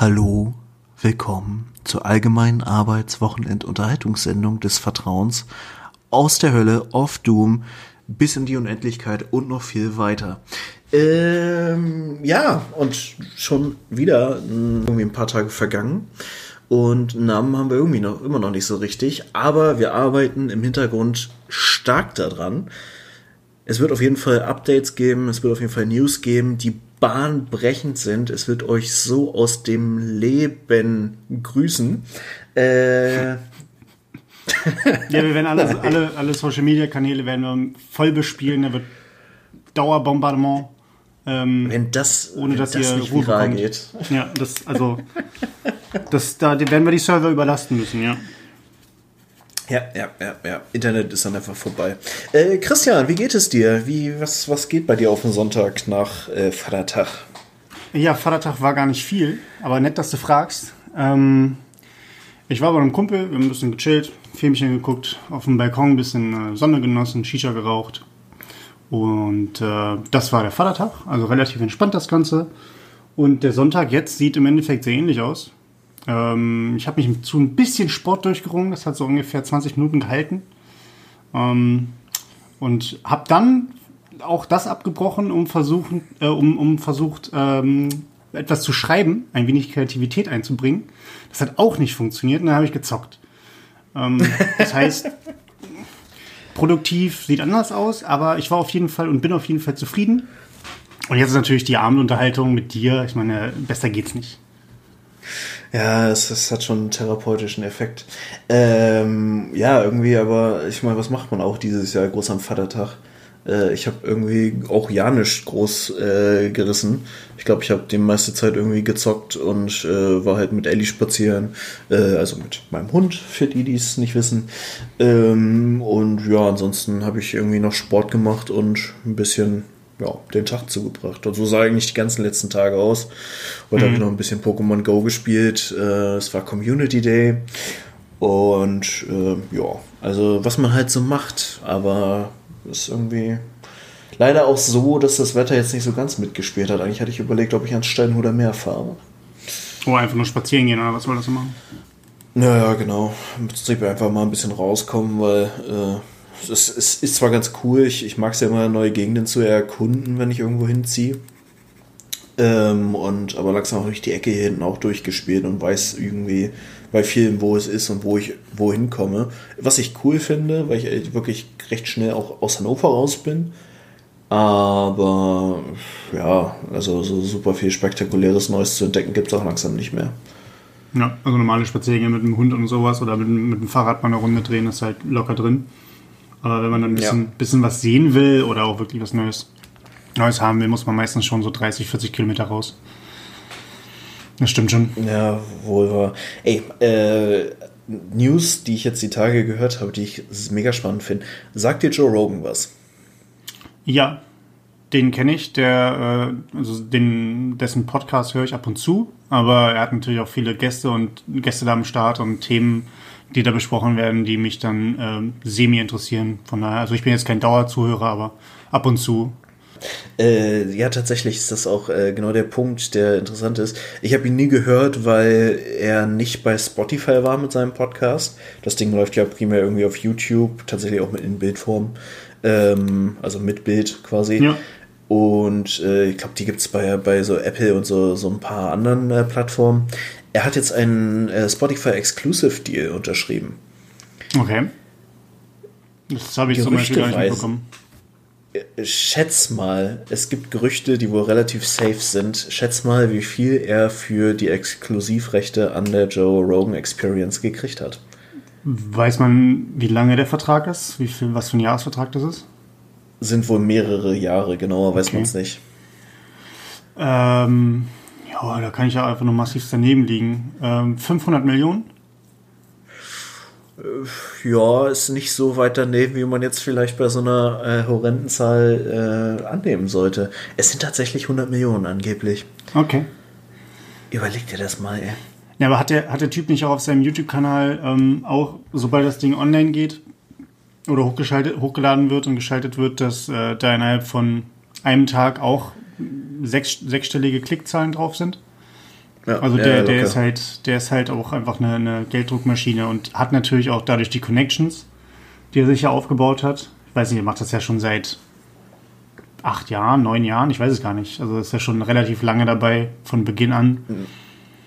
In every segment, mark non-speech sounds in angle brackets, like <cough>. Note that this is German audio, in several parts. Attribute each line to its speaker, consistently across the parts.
Speaker 1: Hallo, willkommen zur allgemeinen Arbeitswochenend-Unterhaltungssendung des Vertrauens aus der Hölle, of Doom, bis in die Unendlichkeit und noch viel weiter. Ähm, ja, und schon wieder irgendwie ein paar Tage vergangen. Und Namen haben wir irgendwie noch immer noch nicht so richtig, aber wir arbeiten im Hintergrund stark daran. Es wird auf jeden Fall Updates geben, es wird auf jeden Fall News geben, die bahnbrechend sind. Es wird euch so aus dem Leben grüßen. Äh, <laughs>
Speaker 2: ja, wir werden alle, alle, alle Social Media Kanäle werden wir voll bespielen. Da wird Dauerbombardement.
Speaker 1: Ähm, wenn das,
Speaker 2: ohne
Speaker 1: wenn
Speaker 2: dass
Speaker 1: das
Speaker 2: ihr
Speaker 1: nicht
Speaker 2: Ruhe
Speaker 1: viral
Speaker 2: bekommt.
Speaker 1: geht.
Speaker 2: Ja, das, also, das, da werden wir die Server überlasten müssen, ja.
Speaker 1: Ja, ja, ja, ja. Internet ist dann einfach vorbei. Äh, Christian, wie geht es dir? Wie, was, was geht bei dir auf den Sonntag nach äh, Vatertag?
Speaker 2: Ja, Vatertag war gar nicht viel, aber nett, dass du fragst. Ähm, ich war bei einem Kumpel, wir haben ein bisschen gechillt, Filmchen geguckt, auf dem Balkon ein bisschen äh, Sonne genossen, Shisha geraucht. Und äh, das war der Vatertag, also relativ entspannt das Ganze. Und der Sonntag jetzt sieht im Endeffekt sehr ähnlich aus. Ähm, ich habe mich zu ein bisschen Sport durchgerungen, das hat so ungefähr 20 Minuten gehalten. Ähm, und habe dann auch das abgebrochen, um, versuchen, äh, um, um versucht, ähm, etwas zu schreiben, ein wenig Kreativität einzubringen. Das hat auch nicht funktioniert und dann habe ich gezockt. Ähm, das heißt, <laughs> produktiv sieht anders aus, aber ich war auf jeden Fall und bin auf jeden Fall zufrieden. Und jetzt ist natürlich die Abendunterhaltung mit dir. Ich meine, besser geht's nicht.
Speaker 1: Ja, es, es hat schon einen therapeutischen Effekt. Ähm, ja, irgendwie, aber ich meine, was macht man auch dieses Jahr groß am Vatertag? Äh, ich habe irgendwie auch ja nicht groß äh, gerissen. Ich glaube, ich habe die meiste Zeit irgendwie gezockt und äh, war halt mit Ellie spazieren. Äh, also mit meinem Hund, für die, die es nicht wissen. Ähm, und ja, ansonsten habe ich irgendwie noch Sport gemacht und ein bisschen ja, den Tag zugebracht. Und so sah eigentlich die ganzen letzten Tage aus. Heute habe ich noch ein bisschen Pokémon Go gespielt. Äh, es war Community Day. Und äh, ja, also was man halt so macht. Aber ist irgendwie leider auch so, dass das Wetter jetzt nicht so ganz mitgespielt hat. Eigentlich hatte ich überlegt, ob ich ans Steinhuder Meer fahre.
Speaker 2: Oh, einfach nur spazieren gehen oder was soll das so machen?
Speaker 1: Naja, genau. Im Prinzip einfach mal ein bisschen rauskommen, weil äh, es, es ist zwar ganz cool, ich, ich mag es ja immer, neue Gegenden zu erkunden, wenn ich irgendwo hinziehe. Ähm, und aber langsam habe ich die Ecke hier hinten auch durchgespielt und weiß irgendwie bei vielen, wo es ist und wo ich wohin komme. Was ich cool finde, weil ich wirklich recht schnell auch aus Hannover raus bin. Aber ja, also so super viel spektakuläres Neues zu entdecken gibt es auch langsam nicht mehr.
Speaker 2: Ja, also normale Spaziergänge mit dem Hund und sowas oder mit, mit dem Fahrrad mal eine Runde drehen ist halt locker drin. Aber wenn man dann ein bisschen,
Speaker 1: Ja.
Speaker 2: bisschen was sehen will oder auch wirklich was Neues, Neues haben will, muss man meistens schon so 30, 40 Kilometer raus. Das stimmt schon.
Speaker 1: Ja, wohl wahr. Ey, äh, News, die ich jetzt die Tage gehört habe, die ich mega spannend finde. Sagt dir Joe Rogan was?
Speaker 2: Ja, den kenne ich, der, äh, also den, dessen Podcast höre ich ab und zu, aber er hat natürlich auch viele Gäste und Gäste da am Start und Themen, die da besprochen werden, die mich dann ähm, semi interessieren. Von daher, also ich bin jetzt kein Dauerzuhörer, aber ab und zu.
Speaker 1: Äh, ja, tatsächlich ist das auch äh, genau der Punkt, der interessant ist. Ich habe ihn nie gehört, weil er nicht bei Spotify war mit seinem Podcast. Das Ding läuft ja primär irgendwie auf YouTube, tatsächlich auch mit in Bildform. Ähm, also mit Bild quasi.
Speaker 2: Ja.
Speaker 1: Und äh, ich glaube, die gibt es bei, bei so Apple und so, so ein paar anderen äh, Plattformen. Er hat jetzt einen äh, Spotify Exclusive Deal unterschrieben.
Speaker 2: Okay. Das habe ich zum Beispiel gar nicht mitbekommen.
Speaker 1: Äh, Schätz mal, es gibt Gerüchte, die wohl relativ safe sind. Schätz mal, wie viel er für die Exklusivrechte an der Joe Rogan Experience gekriegt hat.
Speaker 2: Weiß man, wie lange der Vertrag ist? Wie viel, was für ein Jahresvertrag das ist?
Speaker 1: Sind wohl mehrere Jahre, genauer weiß
Speaker 2: Okay.
Speaker 1: man es nicht.
Speaker 2: Ähm, ja, da kann ich ja einfach nur massiv daneben liegen. Ähm, 500 Millionen?
Speaker 1: Ja, ist nicht so weit daneben, wie man jetzt vielleicht bei so einer äh, horrenden Zahl äh, annehmen sollte. Es sind tatsächlich 100 Millionen angeblich.
Speaker 2: Okay.
Speaker 1: Überleg dir das mal, ey.
Speaker 2: Ja, aber hat der, hat der Typ nicht auch auf seinem YouTube-Kanal ähm, auch, sobald das Ding online geht oder hochgeschaltet, hochgeladen wird und geschaltet wird, dass äh, da innerhalb von einem Tag auch sechs, sechsstellige Klickzahlen drauf sind? Ja, also der, ja, der ist halt, der ist halt auch einfach eine, eine, Gelddruckmaschine und hat natürlich auch dadurch die Connections, die er sich ja aufgebaut hat. Ich weiß nicht, er macht das ja schon seit acht Jahren, neun Jahren, ich weiß es gar nicht. Also ist ja schon relativ lange dabei, von Beginn an.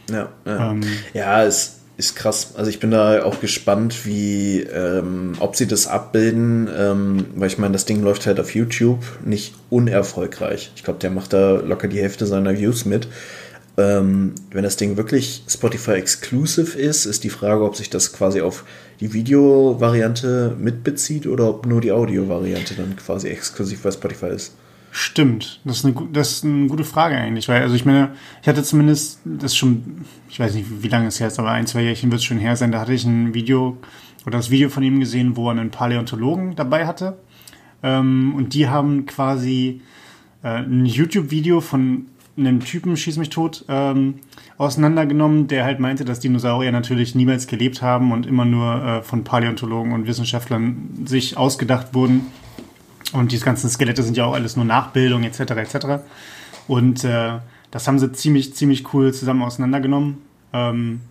Speaker 1: Ja, ja. Ähm, ja es ist krass. Also ich bin da auch gespannt, wie, ähm, ob sie das abbilden, ähm, weil ich meine, das Ding läuft halt auf YouTube nicht unerfolgreich. Ich glaube, der macht da locker die Hälfte seiner Views mit. Ähm, wenn das Ding wirklich Spotify exclusive ist, ist die Frage, ob sich das quasi auf die Video-Variante mitbezieht oder ob nur die Audio-Variante dann quasi exklusiv bei Spotify ist.
Speaker 2: Stimmt, das ist, eine, das ist eine gute Frage eigentlich, weil, also ich meine, ich hatte zumindest das schon, ich weiß nicht, wie lange es her ist, aber ein, zwei Jährchen wird es schon her sein, da hatte ich ein Video oder das Video von ihm gesehen, wo er einen Paläontologen dabei hatte. Ähm, und die haben quasi äh, ein YouTube-Video von einem Typen, schieß mich tot, ähm, auseinandergenommen, der halt meinte, dass Dinosaurier natürlich niemals gelebt haben und immer nur äh, von Paläontologen und Wissenschaftlern sich ausgedacht wurden und diese ganzen Skelette sind ja auch alles nur Nachbildung etc. etc. Und äh, das haben sie ziemlich, ziemlich cool zusammen auseinandergenommen. Ähm,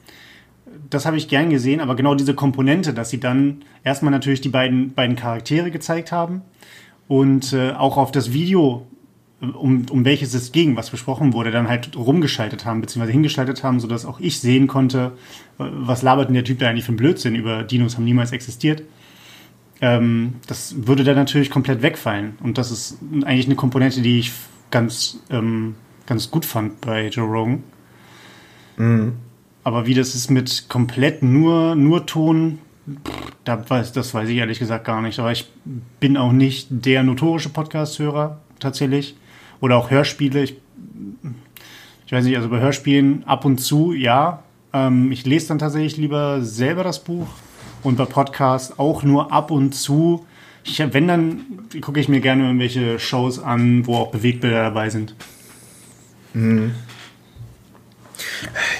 Speaker 2: das habe ich gern gesehen, aber genau diese Komponente, dass sie dann erstmal natürlich die beiden, beiden Charaktere gezeigt haben und äh, auch auf das Video, um, um welches es ging, was besprochen wurde, dann halt rumgeschaltet haben, beziehungsweise hingeschaltet haben, sodass auch ich sehen konnte, äh, was labert denn der Typ da eigentlich für ein Blödsinn über Dinos haben niemals existiert ähm, das würde dann natürlich komplett wegfallen. Und das ist eigentlich eine Komponente, die ich ganz, ähm, ganz gut fand bei Joe Rogan. Mhm. Aber wie das ist mit komplett nur, nur Ton, da weiß, das weiß ich ehrlich gesagt gar nicht. Aber ich bin auch nicht der notorische Podcast-Hörer tatsächlich. Oder auch Hörspiele. Ich, ich weiß nicht, also bei Hörspielen ab und zu, ja. Ähm, ich lese dann tatsächlich lieber selber das Buch und bei Podcasts auch nur ab und zu. Ich, wenn dann gucke ich mir gerne irgendwelche Shows an, wo auch Bewegbilder dabei sind.
Speaker 1: Mhm.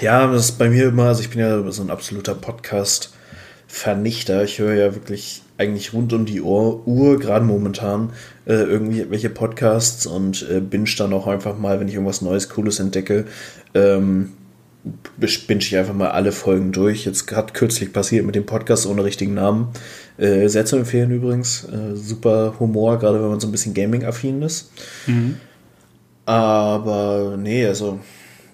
Speaker 1: Ja, das ist bei mir immer, also ich bin ja so ein absoluter Podcast-Vernichter. Ich höre ja wirklich eigentlich rund um die Uhr, Uhr gerade momentan, äh, irgendwie Podcasts und äh, binge dann auch einfach mal, wenn ich irgendwas Neues, Cooles entdecke, ähm, binge ich einfach mal alle Folgen durch. Jetzt gerade kürzlich passiert mit dem Podcast ohne richtigen Namen. Äh, sehr zu empfehlen übrigens. Äh, super Humor, gerade wenn man so ein bisschen Gaming-affin ist. Mhm. Aber nee, also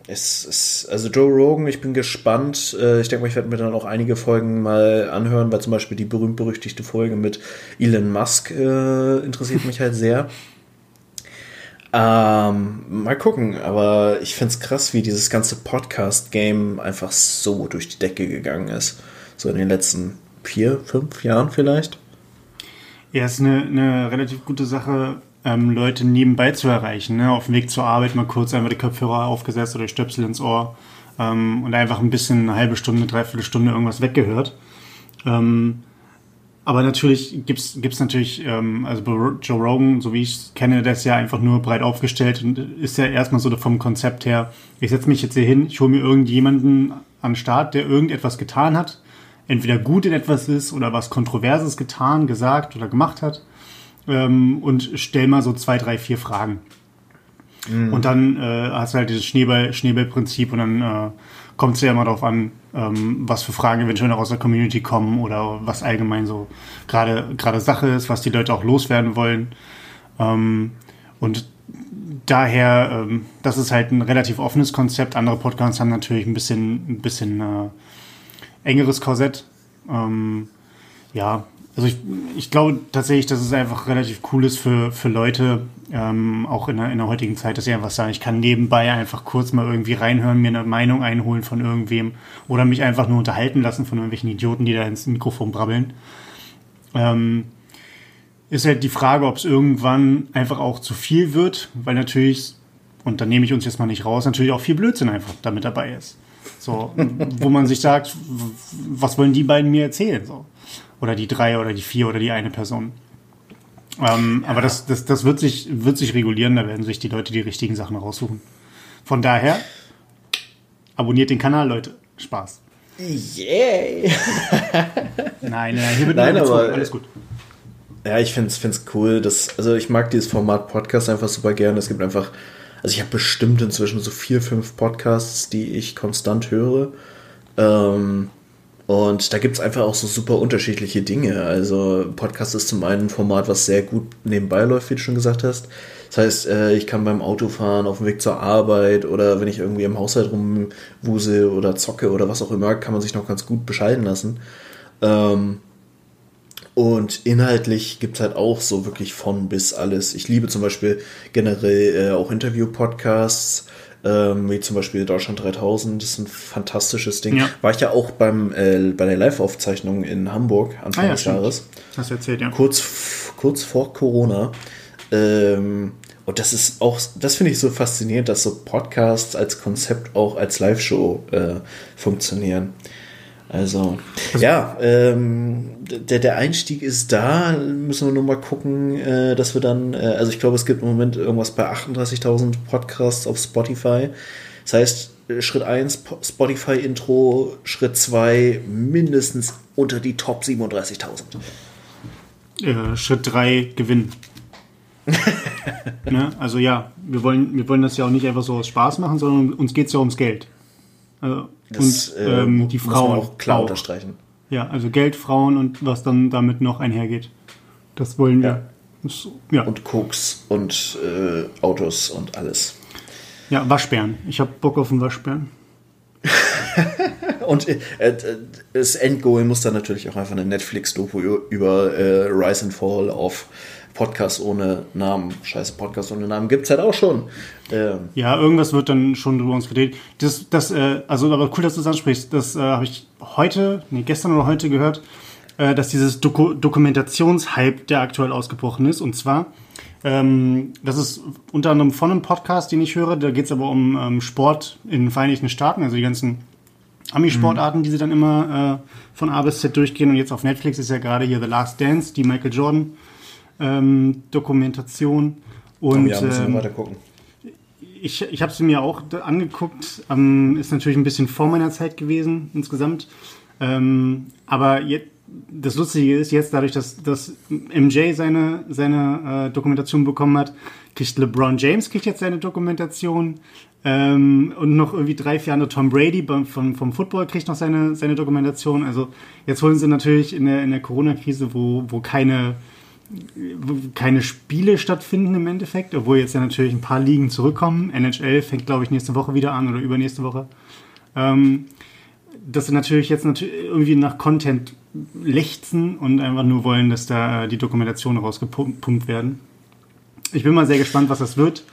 Speaker 1: es ist, also Joe Rogan, ich bin gespannt. Äh, ich denke mal, ich werde mir dann auch einige Folgen mal anhören, weil zum Beispiel die berühmt-berüchtigte Folge mit Elon Musk äh, interessiert mich halt sehr. Ähm, mal gucken, aber ich finde es krass, wie dieses ganze Podcast-Game einfach so durch die Decke gegangen ist. So in den letzten vier, fünf Jahren vielleicht.
Speaker 2: Ja, ist eine, eine relativ gute Sache, ähm, Leute nebenbei zu erreichen. Ne? Auf dem Weg zur Arbeit mal kurz einfach die Kopfhörer aufgesetzt oder Stöpsel ins Ohr ähm, und einfach ein bisschen eine halbe Stunde, dreiviertel Stunde irgendwas weggehört. Ähm, aber natürlich gibt's gibt's natürlich, ähm, also Joe Rogan, so wie ich es kenne, der ist ja einfach nur breit aufgestellt und ist ja erstmal so vom Konzept her, ich setze mich jetzt hier hin, ich hole mir irgendjemanden an den Start, der irgendetwas getan hat, entweder gut in etwas ist oder was Kontroverses getan, gesagt oder gemacht hat ähm, und stell mal so zwei, drei, vier Fragen. Mhm. Und dann äh, hast du halt dieses Schneeball, Schneeballprinzip und dann äh, kommt es ja immer darauf an, ähm, was für Fragen eventuell noch aus der Community kommen oder was allgemein so gerade gerade Sache ist, was die Leute auch loswerden wollen. Ähm, und daher, ähm, das ist halt ein relativ offenes Konzept. Andere Podcasts haben natürlich ein bisschen, ein bisschen äh, engeres Korsett. Ähm, ja, also ich, ich glaube tatsächlich, dass es einfach relativ cool ist für, für Leute, ähm, auch in der, in der heutigen Zeit, dass ich einfach sagen, ich kann nebenbei einfach kurz mal irgendwie reinhören, mir eine Meinung einholen von irgendwem oder mich einfach nur unterhalten lassen von irgendwelchen Idioten, die da ins Mikrofon brabbeln. Ähm, ist halt die Frage, ob es irgendwann einfach auch zu viel wird, weil natürlich, und da nehme ich uns jetzt mal nicht raus, natürlich auch viel Blödsinn einfach damit dabei ist. So, wo man sich sagt, was wollen die beiden mir erzählen? So. Oder die drei oder die vier oder die eine Person. Ähm, ja. Aber das, das, das wird, sich, wird sich regulieren, da werden sich die Leute die richtigen Sachen raussuchen. Von daher, abonniert den Kanal, Leute. Spaß. Yay!
Speaker 1: nein, nein, hier wird nein, aber, alles gut. Ja, ich finde es cool. Dass, also ich mag dieses Format Podcast einfach super gerne. Es gibt einfach Also ich habe bestimmt inzwischen so vier, fünf Podcasts, die ich konstant höre. Ähm, und da gibt es einfach auch so super unterschiedliche Dinge. Also Podcast ist zum einen ein Format, was sehr gut nebenbei läuft, wie du schon gesagt hast. Das heißt, äh, ich kann beim Autofahren auf dem Weg zur Arbeit oder wenn ich irgendwie im Haushalt rumwuse oder zocke oder was auch immer, kann man sich noch ganz gut bescheiden lassen. Ähm, und inhaltlich gibt es halt auch so wirklich von bis alles. Ich liebe zum Beispiel generell äh, auch Interview-Podcasts, ähm, wie zum Beispiel Deutschland 3000. Das ist ein fantastisches Ding. Ja. War ich ja auch beim, äh, bei der Live-Aufzeichnung in Hamburg Anfang ah, ja, des stimmt. Jahres. Hast du erzählt, ja. Kurz, kurz vor Corona. Ähm, und das ist auch, das finde ich so faszinierend, dass so Podcasts als Konzept auch als Live-Show äh, funktionieren. Also, ja, ähm, der, der Einstieg ist da. Müssen wir nur mal gucken, äh, dass wir dann, äh, also ich glaube, es gibt im Moment irgendwas bei 38.000 Podcasts auf Spotify. Das heißt, äh, Schritt 1 Spotify-Intro, Schritt 2 mindestens unter die Top 37.000.
Speaker 2: Äh, Schritt 3 Gewinn. <laughs> ne? Also ja, wir wollen, wir wollen das ja auch nicht einfach so aus Spaß machen, sondern uns geht es ja ums Geld. Also, das, und äh, ähm, die Frauen auch klar auch. unterstreichen. Ja, also Geld, Frauen und was dann damit noch einhergeht. Das wollen wir.
Speaker 1: Ja. Das, ja. Und Koks und äh, Autos und alles.
Speaker 2: Ja, Waschbären. Ich habe Bock auf einen Waschbären. <laughs>
Speaker 1: und äh, äh, das Endgoal muss dann natürlich auch einfach eine Netflix-Doku über äh, Rise and Fall auf Podcast ohne Namen. Scheiße, Podcast ohne Namen gibt es halt auch schon.
Speaker 2: Ähm. Ja, irgendwas wird dann schon über uns gedreht. Das, das, äh, also, aber cool, dass du das ansprichst. Das äh, habe ich heute, nee, gestern oder heute gehört, äh, dass dieses Doku Dokumentationshype, der aktuell ausgebrochen ist. Und zwar, ähm, das ist unter anderem von einem Podcast, den ich höre. Da geht es aber um ähm, Sport in den Vereinigten Staaten, also die ganzen Ami-Sportarten, mhm. die sie dann immer äh, von A bis Z durchgehen. Und jetzt auf Netflix ist ja gerade hier The Last Dance, die Michael Jordan ähm, Dokumentation. Und, oh ja, müssen wir ähm, weiter gucken. Ich, ich habe sie mir auch angeguckt. Ähm, ist natürlich ein bisschen vor meiner Zeit gewesen insgesamt. Ähm, aber jetzt, das Lustige ist jetzt, dadurch, dass, dass MJ seine, seine äh, Dokumentation bekommen hat, kriegt LeBron James kriegt jetzt seine Dokumentation. Ähm, und noch irgendwie drei, vier andere. Tom Brady beim, vom, vom Football kriegt noch seine, seine Dokumentation. Also jetzt holen sie natürlich in der, in der Corona-Krise, wo, wo keine keine Spiele stattfinden im Endeffekt, obwohl jetzt ja natürlich ein paar Ligen zurückkommen. NHL fängt, glaube ich, nächste Woche wieder an oder übernächste Woche. Ähm, dass sie natürlich jetzt natürlich irgendwie nach Content lechzen und einfach nur wollen, dass da die Dokumentationen rausgepumpt werden. Ich bin mal sehr gespannt, was das wird,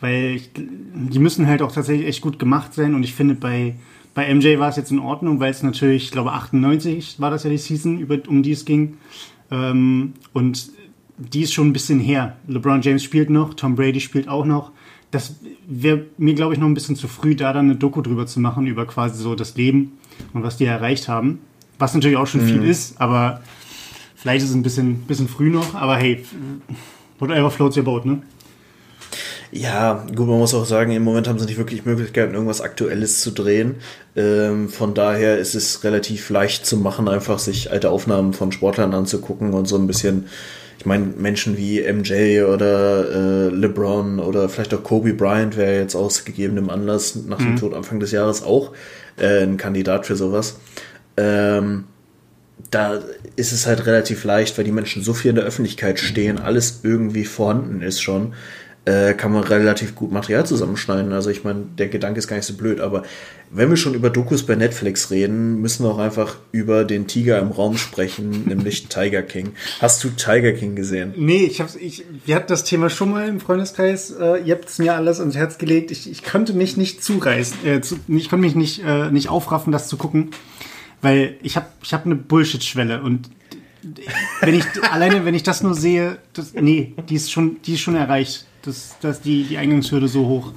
Speaker 2: weil ich, die müssen halt auch tatsächlich echt gut gemacht sein und ich finde bei bei MJ war es jetzt in Ordnung, weil es natürlich, ich glaube 98 war das ja die Season, über, um die es ging. Ähm, und die ist schon ein bisschen her. LeBron James spielt noch, Tom Brady spielt auch noch. Das wäre mir, glaube ich, noch ein bisschen zu früh, da dann eine Doku drüber zu machen, über quasi so das Leben und was die erreicht haben. Was natürlich auch schon mhm. viel ist, aber vielleicht ist es ein bisschen, bisschen früh noch. Aber hey, whatever floats your boat, ne?
Speaker 1: Ja, gut, man muss auch sagen, im Moment haben sie nicht wirklich Möglichkeiten, irgendwas Aktuelles zu drehen. Ähm, von daher ist es relativ leicht zu machen, einfach sich alte Aufnahmen von Sportlern anzugucken und so ein bisschen ich meine, Menschen wie MJ oder äh, LeBron oder vielleicht auch Kobe Bryant wäre jetzt aus gegebenem Anlass nach dem mhm. Tod Anfang des Jahres auch äh, ein Kandidat für sowas. Ähm, da ist es halt relativ leicht, weil die Menschen so viel in der Öffentlichkeit stehen, alles irgendwie vorhanden ist schon, äh, kann man relativ gut Material zusammenschneiden. Also ich meine, der Gedanke ist gar nicht so blöd, aber wenn wir schon über Dokus bei Netflix reden, müssen wir auch einfach über den Tiger im Raum sprechen, <laughs> nämlich Tiger King. Hast du Tiger King gesehen?
Speaker 2: Nee, ich hab's, ich, wir hatten das Thema schon mal im Freundeskreis. Äh, ihr habt es mir alles ans Herz gelegt. Ich, ich konnte mich nicht zureißen, äh, zu, ich konnte mich nicht, äh, nicht aufraffen, das zu gucken, weil ich habe ich hab eine Bullshit-Schwelle und wenn ich <laughs> alleine, wenn ich das nur sehe, das, nee, die ist schon, die ist schon erreicht. Das, das die, die Eingangshürde so hoch.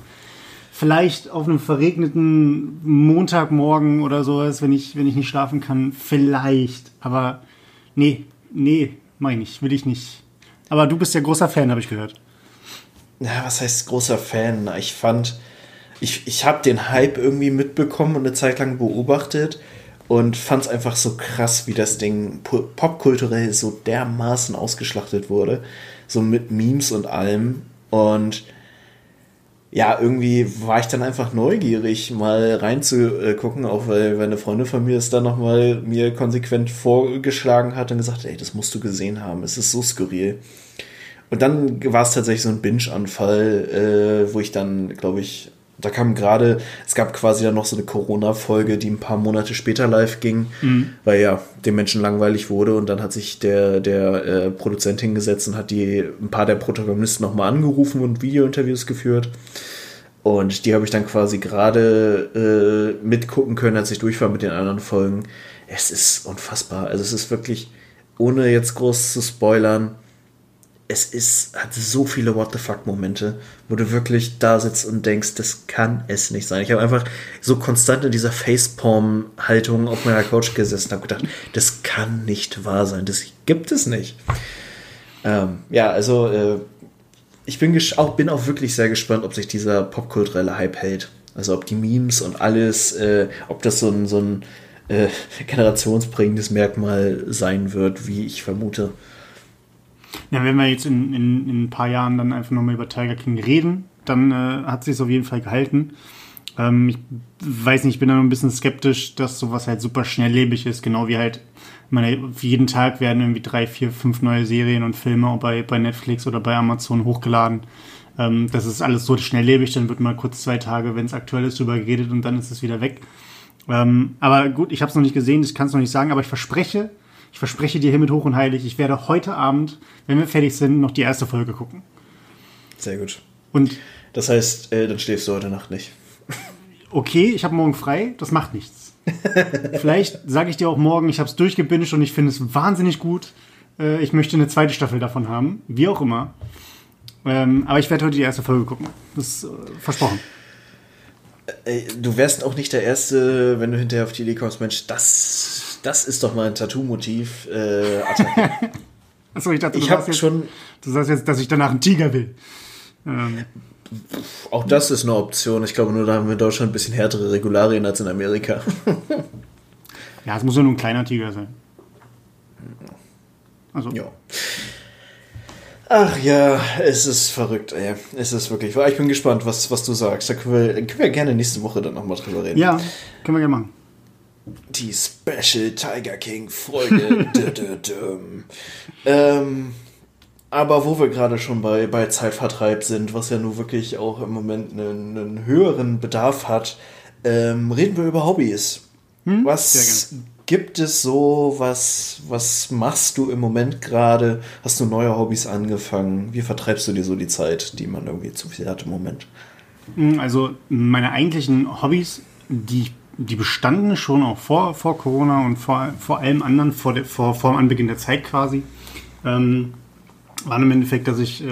Speaker 2: Vielleicht auf einem verregneten Montagmorgen oder sowas, wenn ich, wenn ich nicht schlafen kann. Vielleicht. Aber nee, nee, meine ich, will ich nicht. Aber du bist ja großer Fan, habe ich gehört.
Speaker 1: Ja, was heißt großer Fan? Ich fand, ich, ich habe den Hype irgendwie mitbekommen und eine Zeit lang beobachtet und fand es einfach so krass, wie das Ding popkulturell so dermaßen ausgeschlachtet wurde. So mit Memes und allem. Und ja, irgendwie war ich dann einfach neugierig, mal reinzugucken, auch weil, eine Freundin von mir es dann nochmal mir konsequent vorgeschlagen hat und gesagt, ey, das musst du gesehen haben, es ist so skurril. Und dann war es tatsächlich so ein Binge-Anfall, äh, wo ich dann, glaube ich, da kam gerade, es gab quasi dann noch so eine Corona-Folge, die ein paar Monate später live ging, mhm. weil ja dem Menschen langweilig wurde und dann hat sich der, der äh, Produzent hingesetzt und hat die ein paar der Protagonisten nochmal angerufen und Videointerviews geführt. Und die habe ich dann quasi gerade äh, mitgucken können, als ich durch war mit den anderen Folgen. Es ist unfassbar. Also es ist wirklich, ohne jetzt groß zu spoilern, es ist, hat so viele What the fuck-Momente, wo du wirklich da sitzt und denkst, das kann es nicht sein. Ich habe einfach so konstant in dieser Facepalm-Haltung auf meiner Couch gesessen und habe gedacht, das kann nicht wahr sein, das gibt es nicht. Ähm, ja, also äh, ich bin, auch, bin auch wirklich sehr gespannt, ob sich dieser popkulturelle Hype hält. Also ob die Memes und alles, äh, ob das so ein, so ein äh, generationsprägendes Merkmal sein wird, wie ich vermute.
Speaker 2: Ja, wenn wir jetzt in, in, in ein paar Jahren dann einfach nochmal über Tiger King reden, dann äh, hat sich auf jeden Fall gehalten. Ähm, ich weiß nicht, ich bin da noch ein bisschen skeptisch, dass sowas halt super schnelllebig ist, genau wie halt, meine, jeden Tag werden irgendwie drei, vier, fünf neue Serien und Filme bei, bei Netflix oder bei Amazon hochgeladen. Ähm, das ist alles so schnelllebig, dann wird mal kurz zwei Tage, wenn es aktuell ist, drüber geredet und dann ist es wieder weg. Ähm, aber gut, ich habe es noch nicht gesehen, ich kann es noch nicht sagen, aber ich verspreche, ich verspreche dir hiermit hoch und heilig, ich werde heute Abend, wenn wir fertig sind, noch die erste Folge gucken.
Speaker 1: Sehr gut. Und das heißt, äh, dann schläfst du heute Nacht nicht.
Speaker 2: Okay, ich habe morgen frei, das macht nichts. <laughs> Vielleicht sage ich dir auch morgen, ich habe es durchgebinged und ich finde es wahnsinnig gut. Äh, ich möchte eine zweite Staffel davon haben, wie auch immer. Ähm, aber ich werde heute die erste Folge gucken. Das ist äh, versprochen.
Speaker 1: Äh, du wärst auch nicht der Erste, wenn du hinterher auf die Idee kommst, Mensch, das das ist doch mal ein Tattoo-Motiv. Äh, <laughs>
Speaker 2: Achso, ich dachte, du, ich sagst jetzt, schon, du sagst jetzt, dass ich danach einen Tiger will.
Speaker 1: Ähm. Auch das ist eine Option. Ich glaube nur, da haben wir in Deutschland ein bisschen härtere Regularien als in Amerika. <laughs>
Speaker 2: ja, es muss ja nur ein kleiner Tiger sein.
Speaker 1: Also. Ja. Ach ja, es ist verrückt, ey. Es ist wirklich. Ich bin gespannt, was, was du sagst. Da können wir, können wir gerne nächste Woche dann nochmal drüber reden.
Speaker 2: Ja, können wir gerne machen
Speaker 1: die Special Tiger King Folge. <laughs> ähm, aber wo wir gerade schon bei, bei Zeitvertreib sind, was ja nun wirklich auch im Moment einen, einen höheren Bedarf hat, ähm, reden wir über Hobbys. Hm? Was gibt es so? Was, was machst du im Moment gerade? Hast du neue Hobbys angefangen? Wie vertreibst du dir so die Zeit, die man irgendwie zu viel hat im Moment?
Speaker 2: Hm, also meine eigentlichen Hobbys, die die bestanden schon auch vor, vor Corona und vor, vor allem anderen, vor, der, vor, vor dem Anbeginn der Zeit quasi, ähm, waren im Endeffekt, dass ich äh,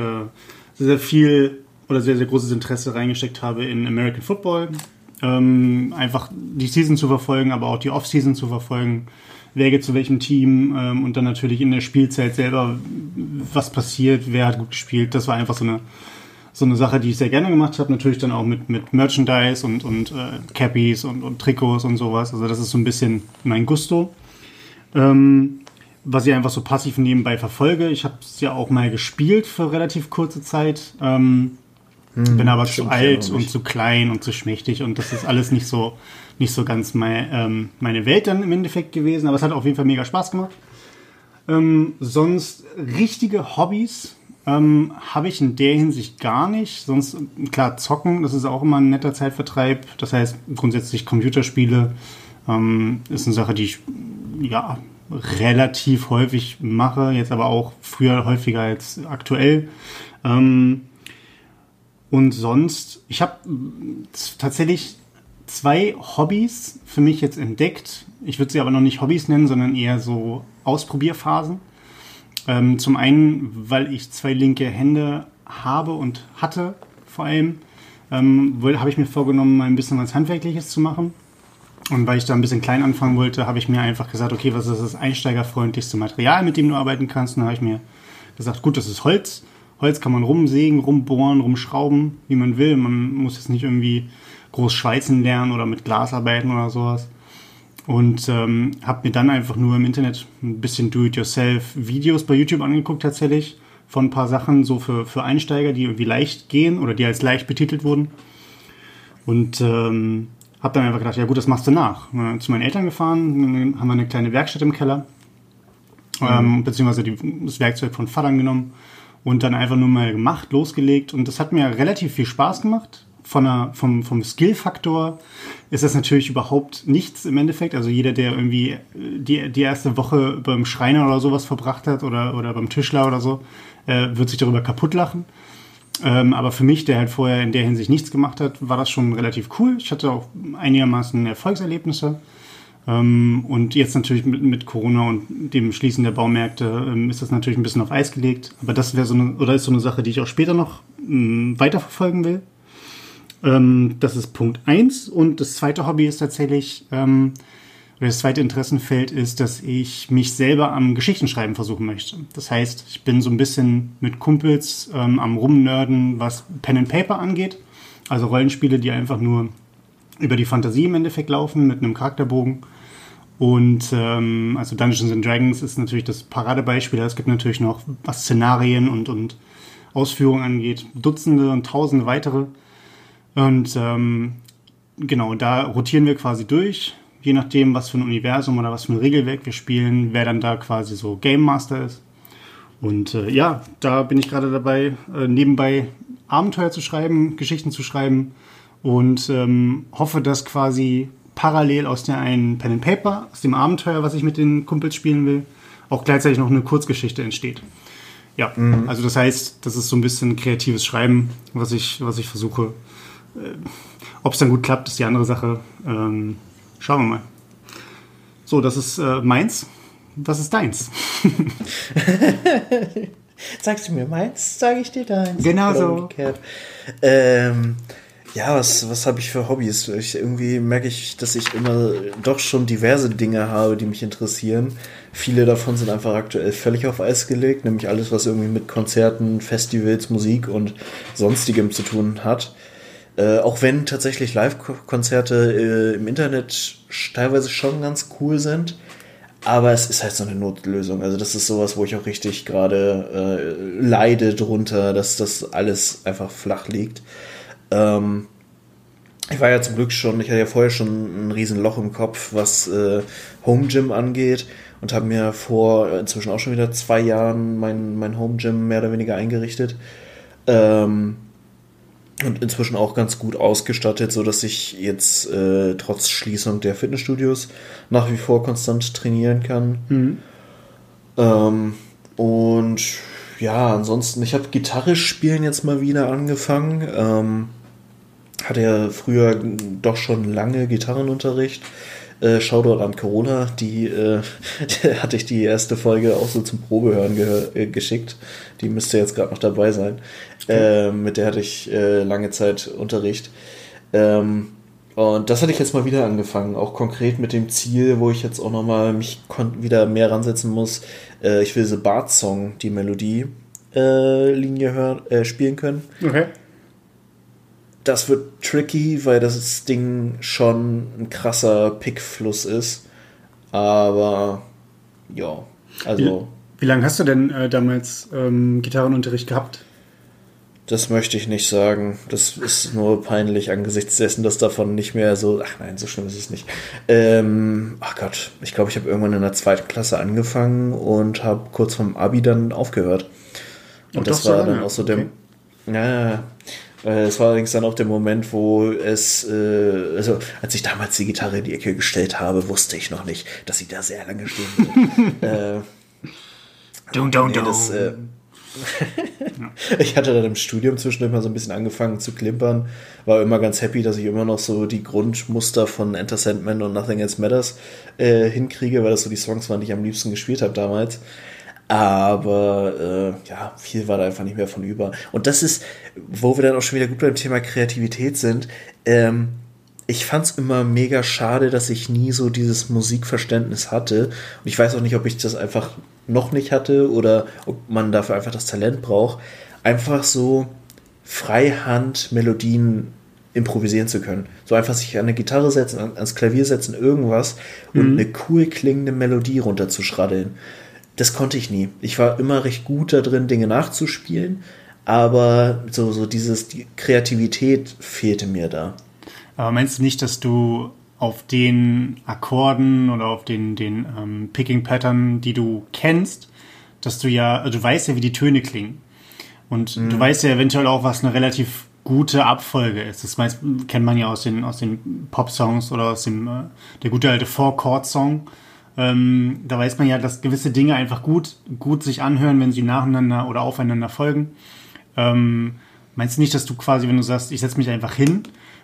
Speaker 2: sehr, sehr viel oder sehr, sehr großes Interesse reingesteckt habe in American Football. Ähm, einfach die Season zu verfolgen, aber auch die Off-Season zu verfolgen. Wer geht zu welchem Team ähm, und dann natürlich in der Spielzeit selber, was passiert, wer hat gut gespielt. Das war einfach so eine so eine Sache, die ich sehr gerne gemacht habe. Natürlich dann auch mit, mit Merchandise und, und äh, Cappies und, und Trikots und sowas. Also das ist so ein bisschen mein Gusto. Ähm, was ich einfach so passiv nebenbei verfolge. Ich habe es ja auch mal gespielt für relativ kurze Zeit. Ähm, hm, bin aber zu alt und zu klein und zu schmächtig und das ist alles nicht so, nicht so ganz mein, ähm, meine Welt dann im Endeffekt gewesen. Aber es hat auf jeden Fall mega Spaß gemacht. Ähm, sonst richtige Hobbys ähm, Habe ich in der Hinsicht gar nicht. Sonst, klar, zocken, das ist auch immer ein netter Zeitvertreib. Das heißt, grundsätzlich Computerspiele ähm, ist eine Sache, die ich ja relativ häufig mache, jetzt aber auch früher häufiger als aktuell. Ähm, und sonst, ich habe tatsächlich zwei Hobbys für mich jetzt entdeckt. Ich würde sie aber noch nicht Hobbys nennen, sondern eher so Ausprobierphasen. Ähm, zum einen, weil ich zwei linke Hände habe und hatte, vor allem, ähm, habe ich mir vorgenommen, mal ein bisschen was Handwerkliches zu machen. Und weil ich da ein bisschen klein anfangen wollte, habe ich mir einfach gesagt, okay, was ist das einsteigerfreundlichste Material, mit dem du arbeiten kannst? Und dann habe ich mir gesagt, gut, das ist Holz. Holz kann man rumsägen, rumbohren, rumschrauben, wie man will. Man muss jetzt nicht irgendwie groß schweißen lernen oder mit Glas arbeiten oder sowas. Und ähm, habe mir dann einfach nur im Internet ein bisschen Do-it-yourself Videos bei YouTube angeguckt tatsächlich von ein paar Sachen so für, für Einsteiger, die irgendwie leicht gehen oder die als leicht betitelt wurden. Und ähm, habe dann einfach gedacht, ja gut, das machst du nach. Zu meinen Eltern gefahren, haben wir eine kleine Werkstatt im Keller, mhm. ähm, beziehungsweise die, das Werkzeug von Vatern genommen und dann einfach nur mal gemacht, losgelegt. Und das hat mir relativ viel Spaß gemacht. Von der, vom, vom Skill-Faktor ist das natürlich überhaupt nichts im Endeffekt. Also jeder, der irgendwie die, die erste Woche beim Schreiner oder sowas verbracht hat oder, oder beim Tischler oder so, äh, wird sich darüber kaputt lachen. Ähm, aber für mich, der halt vorher in der Hinsicht nichts gemacht hat, war das schon relativ cool. Ich hatte auch einigermaßen Erfolgserlebnisse. Ähm, und jetzt natürlich mit, mit, Corona und dem Schließen der Baumärkte ähm, ist das natürlich ein bisschen auf Eis gelegt. Aber das wäre so eine, oder ist so eine Sache, die ich auch später noch ähm, weiterverfolgen will. Ähm, das ist Punkt eins Und das zweite Hobby ist tatsächlich, ähm, das zweite Interessenfeld ist, dass ich mich selber am Geschichtenschreiben versuchen möchte. Das heißt, ich bin so ein bisschen mit Kumpels ähm, am Rumnörden, was Pen and Paper angeht. Also Rollenspiele, die einfach nur über die Fantasie im Endeffekt laufen mit einem Charakterbogen. Und ähm, also Dungeons and Dragons ist natürlich das Paradebeispiel. Es gibt natürlich noch, was Szenarien und, und Ausführungen angeht, Dutzende und Tausende weitere. Und ähm, genau, da rotieren wir quasi durch je nachdem, was für ein Universum oder was für ein Regelwerk wir spielen, wer dann da quasi so Game Master ist. Und äh, ja, da bin ich gerade dabei, äh, nebenbei Abenteuer zu schreiben, Geschichten zu schreiben und ähm, hoffe, dass quasi parallel aus der einen Pen and Paper, aus dem Abenteuer, was ich mit den Kumpels spielen will, auch gleichzeitig noch eine Kurzgeschichte entsteht. Ja, mhm. also das heißt, das ist so ein bisschen kreatives Schreiben, was ich, was ich versuche. Äh, Ob es dann gut klappt, ist die andere Sache. Ähm, Schauen wir mal. So, das ist äh, meins. Was ist deins? <laughs>
Speaker 1: Sagst du mir meins, sage ich dir deins.
Speaker 2: Genau so.
Speaker 1: Ähm, ja, was, was habe ich für Hobbys? Ich, irgendwie merke ich, dass ich immer doch schon diverse Dinge habe, die mich interessieren. Viele davon sind einfach aktuell völlig auf Eis gelegt, nämlich alles, was irgendwie mit Konzerten, Festivals, Musik und sonstigem zu tun hat. Äh, auch wenn tatsächlich Live-Konzerte äh, im Internet teilweise schon ganz cool sind. Aber es ist halt so eine Notlösung. Also das ist sowas, wo ich auch richtig gerade äh, leide drunter, dass das alles einfach flach liegt. Ähm, ich war ja zum Glück schon, ich hatte ja vorher schon ein riesen Loch im Kopf, was äh, Home Gym angeht und habe mir vor inzwischen auch schon wieder zwei Jahren mein, mein Home Gym mehr oder weniger eingerichtet. Ähm, und inzwischen auch ganz gut ausgestattet, so dass ich jetzt äh, trotz Schließung der Fitnessstudios nach wie vor konstant trainieren kann. Mhm. Ähm, und ja, ansonsten, ich habe Gitarre spielen jetzt mal wieder angefangen. Ähm, hatte ja früher doch schon lange Gitarrenunterricht. Äh, Shoutout an Corona, die, äh, <laughs> hatte ich die erste Folge auch so zum Probehören äh, geschickt. Die müsste jetzt gerade noch dabei sein. Äh, mit der hatte ich äh, lange Zeit Unterricht. Ähm, und das hatte ich jetzt mal wieder angefangen, auch konkret mit dem Ziel, wo ich jetzt auch nochmal mich wieder mehr ransetzen muss. Äh, ich will The Bart Song, die Melodie, Linie hören, äh, spielen können. Okay das wird tricky, weil das Ding schon ein krasser Pickfluss ist. Aber ja, also.
Speaker 2: Wie, wie lange hast du denn äh, damals ähm, Gitarrenunterricht gehabt?
Speaker 1: Das möchte ich nicht sagen. Das ist nur peinlich angesichts dessen, dass davon nicht mehr so. Ach nein, so schlimm ist es nicht. Ähm, ach Gott, ich glaube, ich habe irgendwann in der zweiten Klasse angefangen und habe kurz vom Abi dann aufgehört. Und, und das war dann auch so okay. der. Ja, äh, es war allerdings dann auch der Moment, wo es, äh, also als ich damals die Gitarre in die Ecke gestellt habe, wusste ich noch nicht, dass sie da sehr lange stehen wird. <laughs> äh, dun, dun, dun. Das, äh, <laughs> ich hatte dann im Studium zwischendurch mal so ein bisschen angefangen zu klimpern, war immer ganz happy, dass ich immer noch so die Grundmuster von Enter Sandman und Nothing Else Matters äh, hinkriege, weil das so die Songs waren, die ich am liebsten gespielt habe damals. Aber äh, ja, viel war da einfach nicht mehr von über. Und das ist, wo wir dann auch schon wieder gut beim Thema Kreativität sind. Ähm, ich fand es immer mega schade, dass ich nie so dieses Musikverständnis hatte. Und ich weiß auch nicht, ob ich das einfach noch nicht hatte oder ob man dafür einfach das Talent braucht. Einfach so Freihand Melodien improvisieren zu können. So einfach sich an eine Gitarre setzen, ans Klavier setzen, irgendwas und mhm. eine cool klingende Melodie runterzuschraddeln. Das konnte ich nie. Ich war immer recht gut da drin, Dinge nachzuspielen, aber so, so dieses, die Kreativität fehlte mir da.
Speaker 2: Aber meinst du nicht, dass du auf den Akkorden oder auf den, den ähm, Picking-Pattern, die du kennst, dass du ja, also du weißt ja, wie die Töne klingen. Und mhm. du weißt ja eventuell auch, was eine relativ gute Abfolge ist. Das meist, kennt man ja aus den, aus den Pop-Songs oder aus dem, äh, der gute alte Four-Chord-Song. Ähm, da weiß man ja, dass gewisse Dinge einfach gut, gut sich anhören, wenn sie nacheinander oder aufeinander folgen. Ähm, meinst du nicht, dass du quasi, wenn du sagst, ich setze mich einfach hin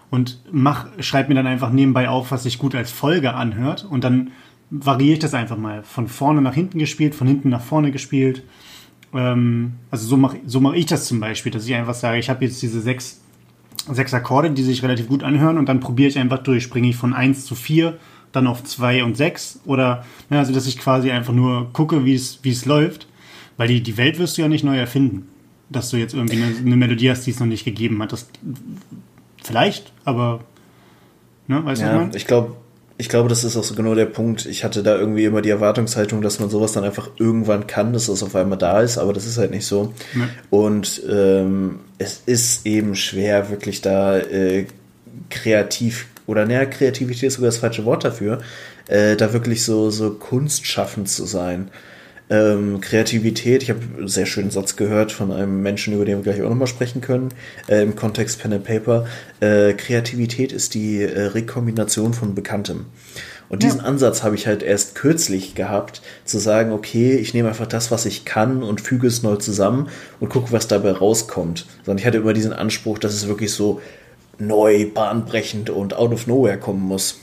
Speaker 2: und mach, schreib mir dann einfach nebenbei auf, was sich gut als Folge anhört und dann variiere ich das einfach mal. Von vorne nach hinten gespielt, von hinten nach vorne gespielt. Ähm, also so mache so mach ich das zum Beispiel, dass ich einfach sage, ich habe jetzt diese sechs, sechs Akkorde, die sich relativ gut anhören und dann probiere ich einfach durch. Springe ich von 1 zu 4, dann auf 2 und 6 oder, ja, also dass ich quasi einfach nur gucke, wie es, wie es läuft. Weil die, die Welt wirst du ja nicht neu erfinden. Dass du jetzt irgendwie eine, eine Melodie hast, die es noch nicht gegeben hat. Das, vielleicht, aber,
Speaker 1: ne, weißt du, ja, ich glaube, ich glaube, das ist auch so genau der Punkt. Ich hatte da irgendwie immer die Erwartungshaltung, dass man sowas dann einfach irgendwann kann, dass es auf einmal da ist, aber das ist halt nicht so. Nee. Und ähm, es ist eben schwer, wirklich da äh, kreativ oder näher Kreativität ist sogar das falsche Wort dafür, äh, da wirklich so, so kunstschaffend zu sein. Ähm, Kreativität, ich habe einen sehr schönen Satz gehört von einem Menschen, über den wir gleich auch nochmal sprechen können, äh, im Kontext Pen and Paper. Äh, Kreativität ist die äh, Rekombination von Bekanntem. Und diesen ja. Ansatz habe ich halt erst kürzlich gehabt, zu sagen, okay, ich nehme einfach das, was ich kann und füge es neu zusammen und gucke, was dabei rauskommt. Sondern ich hatte immer diesen Anspruch, dass es wirklich so neu, bahnbrechend und out of nowhere kommen muss.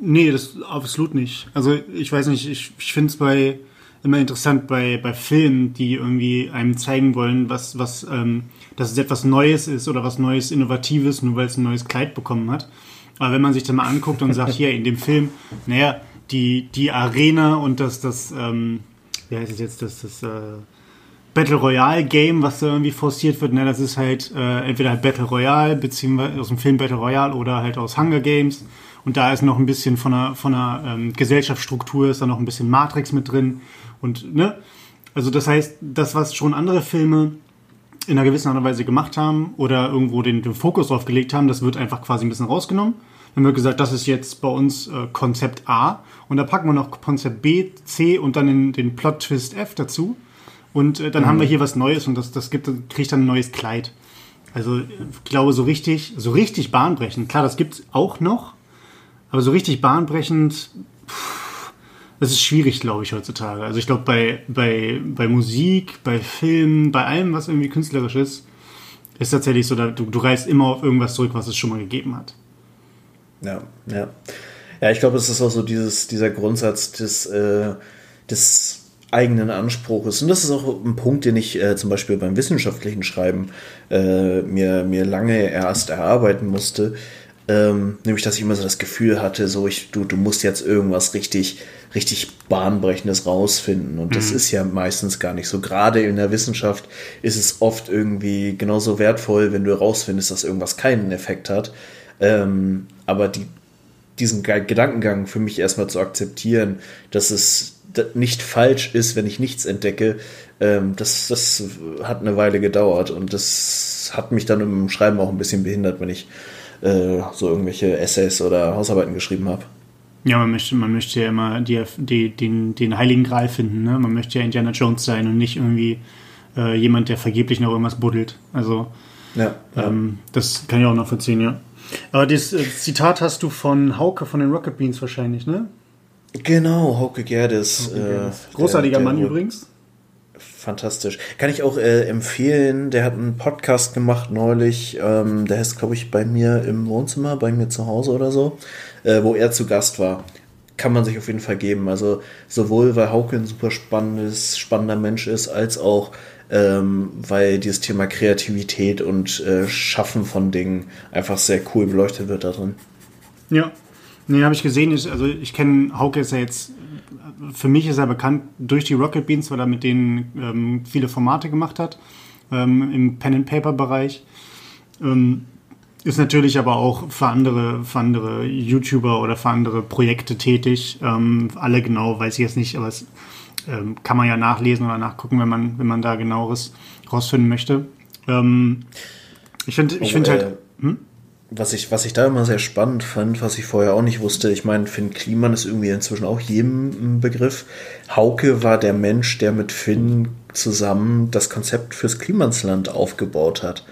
Speaker 2: Nee, das absolut nicht. Also ich weiß nicht, ich, ich finde es bei immer interessant bei, bei Filmen, die irgendwie einem zeigen wollen, was, was, ähm, dass es etwas Neues ist oder was Neues, Innovatives, nur weil es ein neues Kleid bekommen hat. Aber wenn man sich dann mal anguckt und sagt, <laughs> hier in dem Film, naja, die, die Arena und das, das, ähm, wie heißt es jetzt, das, das, äh, Battle Royale Game, was da irgendwie forciert wird, ne, das ist halt äh, entweder halt Battle Royale, beziehungsweise aus dem Film Battle Royale oder halt aus Hunger Games. Und da ist noch ein bisschen von der, von der ähm, Gesellschaftsstruktur, ist da noch ein bisschen Matrix mit drin. Und, ne? Also das heißt, das, was schon andere Filme in einer gewissen Art und Weise gemacht haben oder irgendwo den, den Fokus drauf gelegt haben, das wird einfach quasi ein bisschen rausgenommen. Dann wird gesagt, das ist jetzt bei uns äh, Konzept A und da packen wir noch Konzept B, C und dann den, den Plot-Twist F dazu. Und äh, dann mhm. haben wir hier was Neues und das, das gibt, kriegt dann ein neues Kleid. Also ich glaube, so richtig, so richtig bahnbrechend, klar, das gibt es auch noch, aber so richtig bahnbrechend, pff, das ist schwierig, glaube ich, heutzutage. Also ich glaube, bei, bei, bei Musik, bei Filmen, bei allem, was irgendwie künstlerisch ist, ist tatsächlich so, du, du reist immer auf irgendwas zurück, was es schon mal gegeben hat.
Speaker 1: Ja, ja. Ja, ich glaube, es ist auch so dieses, dieser Grundsatz des, äh, des eigenen Anspruches. Und das ist auch ein Punkt, den ich äh, zum Beispiel beim wissenschaftlichen Schreiben äh, mir, mir lange erst erarbeiten musste. Ähm, nämlich, dass ich immer so das Gefühl hatte, so ich, du, du musst jetzt irgendwas richtig, richtig Bahnbrechendes rausfinden. Und das mhm. ist ja meistens gar nicht so. Gerade in der Wissenschaft ist es oft irgendwie genauso wertvoll, wenn du herausfindest, dass irgendwas keinen Effekt hat. Ähm, aber die, diesen Gedankengang für mich erstmal zu akzeptieren, dass es nicht falsch ist, wenn ich nichts entdecke, ähm, das, das hat eine Weile gedauert und das hat mich dann im Schreiben auch ein bisschen behindert, wenn ich äh, so irgendwelche Essays oder Hausarbeiten geschrieben habe.
Speaker 2: Ja, man möchte, man möchte ja immer die, die, den, den heiligen Gral finden. Ne? Man möchte ja Indiana Jones sein und nicht irgendwie äh, jemand, der vergeblich noch irgendwas buddelt. Also ja, ja. Ähm, das kann ich auch noch verziehen, ja. Aber das, das äh, Zitat hast du von Hauke von den Rocket Beans wahrscheinlich, ne?
Speaker 1: Genau, Hauke Gerdes.
Speaker 2: Äh, Großartiger der, der Mann übrigens.
Speaker 1: Fantastisch. Kann ich auch äh, empfehlen. Der hat einen Podcast gemacht neulich. Ähm, der heißt, glaube ich, bei mir im Wohnzimmer, bei mir zu Hause oder so, äh, wo er zu Gast war. Kann man sich auf jeden Fall geben. Also sowohl, weil Hauke ein super spannendes, spannender Mensch ist, als auch, ähm, weil dieses Thema Kreativität und äh, Schaffen von Dingen einfach sehr cool beleuchtet wird da drin.
Speaker 2: Ja, Nee, habe ich gesehen. Ich, also ich kenne Hauke ist ja jetzt, für mich ist er bekannt durch die Rocket Beans, weil er mit denen ähm, viele Formate gemacht hat ähm, im Pen-and-Paper-Bereich. Ähm, ist natürlich aber auch für andere, für andere YouTuber oder für andere Projekte tätig. Ähm, alle genau weiß ich jetzt nicht, aber es ähm, kann man ja nachlesen oder nachgucken, wenn man, wenn man da genaueres rausfinden möchte. Ähm, ich finde ich find halt.
Speaker 1: äh, Was ich, was ich da immer sehr spannend fand, was ich vorher auch nicht wusste, ich meine, Finn Kliman ist irgendwie inzwischen auch jedem ein Begriff. Hauke war der Mensch, der mit Finn zusammen das Konzept fürs Klimansland aufgebaut hat.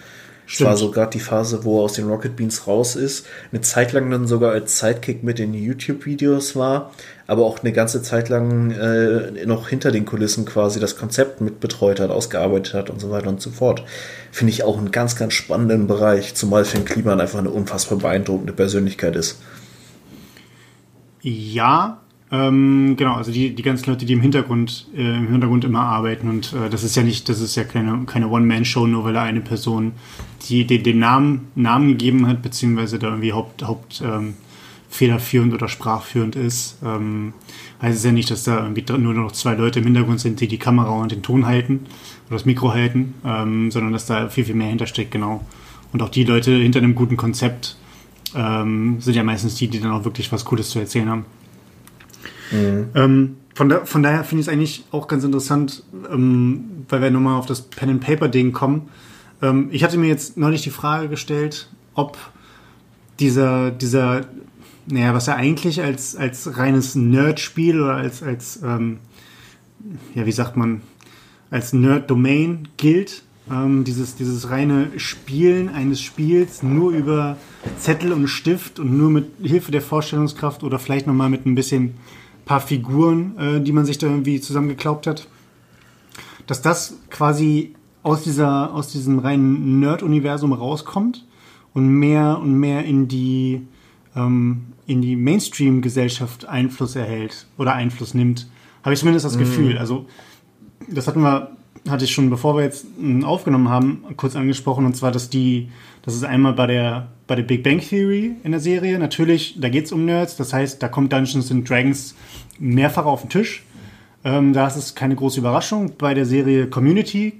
Speaker 2: Stimmt.
Speaker 1: war so gerade die Phase, wo er aus den Rocket Beans raus ist, eine Zeit lang dann sogar als Sidekick mit den YouTube-Videos war, aber auch eine ganze Zeit lang äh, noch hinter den Kulissen quasi das Konzept mitbetreut hat, ausgearbeitet hat und so weiter und so fort. Finde ich auch einen ganz, ganz spannenden Bereich, zumal Finn Kliman einfach eine unfassbar beeindruckende Persönlichkeit ist.
Speaker 2: Ja, ähm, genau, also die, die ganzen Leute, die im Hintergrund, äh, im Hintergrund immer arbeiten und äh, das ist ja nicht, das ist ja keine, keine One-Man-Show, nur weil er eine Person, die den, den Namen, Namen gegeben hat, beziehungsweise da irgendwie Haupt, Haupt ähm, federführend oder sprachführend ist, ähm, heißt es ja nicht, dass da irgendwie nur noch zwei Leute im Hintergrund sind, die die Kamera und den Ton halten oder das Mikro halten, ähm, sondern dass da viel, viel mehr hintersteckt, genau. Und auch die Leute hinter einem guten Konzept ähm, sind ja meistens die, die dann auch wirklich was Cooles zu erzählen haben. Ähm, von, da, von daher finde ich es eigentlich auch ganz interessant, ähm, weil wir nochmal auf das Pen-and-Paper-Ding kommen. Ähm, ich hatte mir jetzt neulich die Frage gestellt, ob dieser, dieser, naja, was er eigentlich als, als reines Nerd-Spiel oder als, als ähm, ja, wie sagt man, als Nerd-Domain gilt. Ähm, dieses, dieses reine Spielen eines Spiels nur über Zettel und Stift und nur mit Hilfe der Vorstellungskraft oder vielleicht nochmal mit ein bisschen paar Figuren, äh, die man sich da irgendwie zusammengeklaubt hat. Dass das quasi aus, dieser, aus diesem reinen Nerd-Universum rauskommt und mehr und mehr in die, ähm, in die Mainstream-Gesellschaft Einfluss erhält oder Einfluss nimmt. Habe ich zumindest das Gefühl. Also, das hatten wir, hatte ich schon, bevor wir jetzt mm, aufgenommen haben, kurz angesprochen, und zwar, dass die, das ist einmal bei der, bei der Big Bang Theory in der Serie, natürlich, da geht es um Nerds, das heißt, da kommt Dungeons and Dragons mehrfach auf den Tisch. Ähm, da ist es keine große Überraschung. Bei der Serie Community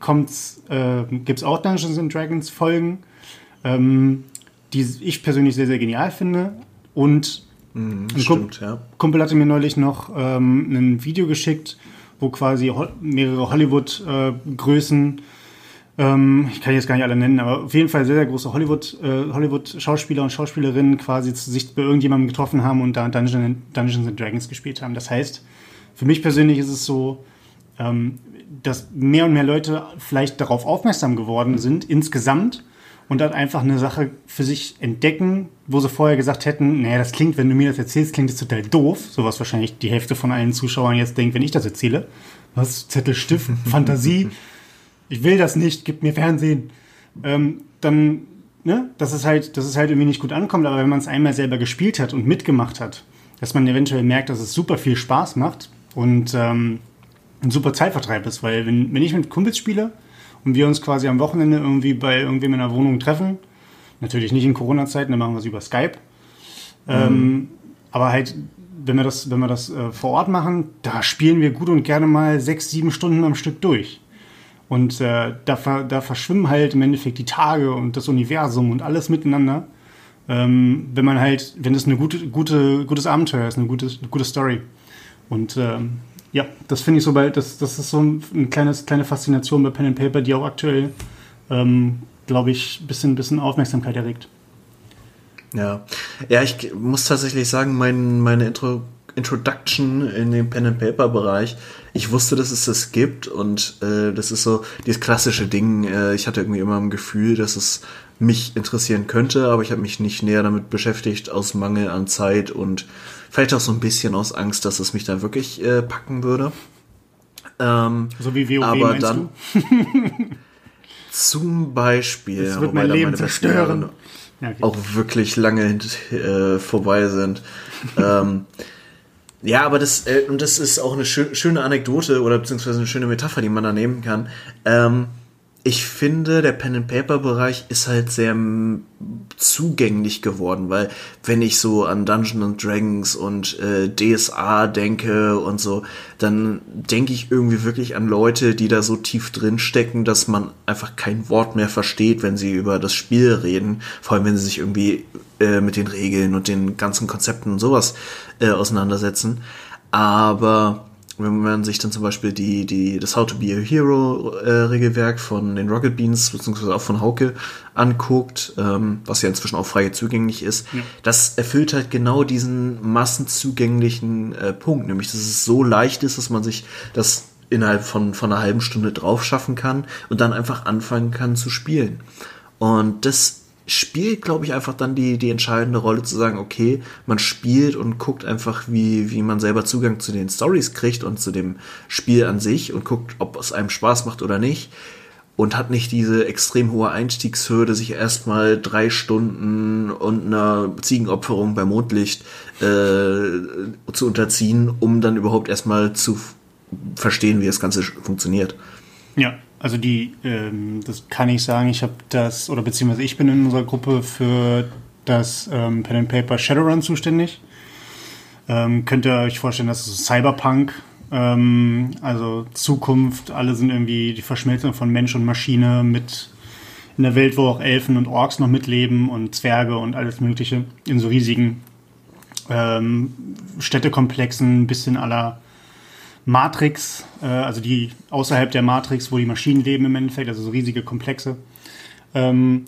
Speaker 2: äh, gibt es auch Dungeons and Dragons Folgen, ähm, die ich persönlich sehr, sehr genial finde. Und ein Kump-
Speaker 1: Stimmt, ja.
Speaker 2: Kumpel hatte mir neulich noch ähm, ein Video geschickt, wo quasi ho mehrere Hollywood-Größen, ähm, ich kann jetzt gar nicht alle nennen, aber auf jeden Fall sehr, sehr große Hollywood, äh, Hollywood-Schauspieler und Schauspielerinnen quasi zu sich bei irgendjemandem getroffen haben und da Dungeons, Dungeons and Dragons gespielt haben. Das heißt, für mich persönlich ist es so, ähm, dass mehr und mehr Leute vielleicht darauf aufmerksam geworden sind, insgesamt, und dann einfach eine Sache für sich entdecken, wo sie vorher gesagt hätten, naja, das klingt, wenn du mir das erzählst, klingt das total doof. So was wahrscheinlich die Hälfte von allen Zuschauern jetzt denkt, wenn ich das erzähle. Was? Zettel, Stift, Fantasie. <laughs> Ich will das nicht, gib mir Fernsehen. Ähm, dann, ne, dass es halt, dass es halt irgendwie nicht gut ankommt, aber wenn man es einmal selber gespielt hat und mitgemacht hat, dass man eventuell merkt, dass es super viel Spaß macht und ähm, ein super Zeitvertreib ist, weil wenn, wenn ich mit Kumpels spiele und wir uns quasi am Wochenende irgendwie bei irgendwem in der Wohnung treffen, natürlich nicht in Corona-Zeiten, dann machen wir es über Skype, ähm, aber halt, wenn wir das, wenn wir das äh, vor Ort machen, da spielen wir gut und gerne mal sechs, sieben Stunden am Stück durch. Und äh, da, ver, da verschwimmen halt im Endeffekt die Tage und das Universum und alles miteinander. Ähm, wenn man halt, wenn es eine gute, gute, gutes Abenteuer ist, eine gute, eine gute Story. Und ähm, ja, das finde ich so bei, das, das ist so ein, ein kleines, kleine Faszination bei Pen and Paper, die auch aktuell, ähm, glaube ich, ein bisschen, bisschen Aufmerksamkeit erregt.
Speaker 1: Ja, ja, ich muss tatsächlich sagen, mein, meine Intro, Introduction in den Pen and Paper Bereich, ich wusste, dass es das gibt und äh, das ist so dieses klassische Ding. Äh, ich hatte irgendwie immer ein Gefühl, dass es mich interessieren könnte, aber ich habe mich nicht näher damit beschäftigt aus Mangel an Zeit und vielleicht auch so ein bisschen aus Angst, dass es mich dann wirklich äh, packen würde. Ähm,
Speaker 2: So wie WoW
Speaker 1: aber
Speaker 2: meinst
Speaker 1: dann
Speaker 2: du? <laughs> <laughs>
Speaker 1: zum Beispiel,
Speaker 2: Das wird mein Leben zerstören. Ja, okay.
Speaker 1: auch wirklich lange äh, vorbei sind. <laughs> ähm, ja, aber das, äh, und das ist auch eine schö schöne Anekdote oder beziehungsweise eine schöne Metapher, die man da nehmen kann. Ähm, ich finde, der Pen-and-Paper-Bereich ist halt sehr zugänglich geworden, weil wenn ich so an Dungeons and Dragons und äh, DSA denke und so, dann denke ich irgendwie wirklich an Leute, die da so tief drin stecken, dass man einfach kein Wort mehr versteht, wenn sie über das Spiel reden. Vor allem, wenn sie sich irgendwie äh, mit den Regeln und den ganzen Konzepten und sowas äh, auseinandersetzen. Aber wenn man sich dann zum Beispiel die, die, das How to Be a Hero äh, Regelwerk von den Rocket Beans, beziehungsweise auch von Hauke anguckt, ähm, was ja inzwischen auch frei zugänglich ist, ja. das erfüllt halt genau diesen massenzugänglichen äh, Punkt, nämlich dass es so leicht ist, dass man sich das innerhalb von, von einer halben Stunde drauf schaffen kann und dann einfach anfangen kann zu spielen. Und das spielt, glaube ich, einfach dann die, die entscheidende Rolle zu sagen, okay, man spielt und guckt einfach, wie, wie man selber Zugang zu den Stories kriegt und zu dem Spiel an sich und guckt, ob es einem Spaß macht oder nicht. Und hat nicht diese extrem hohe Einstiegshürde, sich erstmal drei Stunden und einer Ziegenopferung bei Mondlicht äh, zu unterziehen, um dann überhaupt erstmal zu verstehen, wie das Ganze funktioniert.
Speaker 2: Ja, also die, ähm, das kann ich sagen, ich habe das, oder beziehungsweise ich bin in unserer Gruppe für das ähm, Pen and Paper Shadowrun zuständig. Ähm, könnt ihr euch vorstellen, das ist Cyberpunk, ähm, also Zukunft, alle sind irgendwie die Verschmelzung von Mensch und Maschine mit in der Welt, wo auch Elfen und Orks noch mitleben und Zwerge und alles Mögliche in so riesigen ähm, Städtekomplexen, bisschen aller Matrix, äh, also die außerhalb der Matrix, wo die Maschinen leben im Endeffekt, also so riesige Komplexe. Ähm,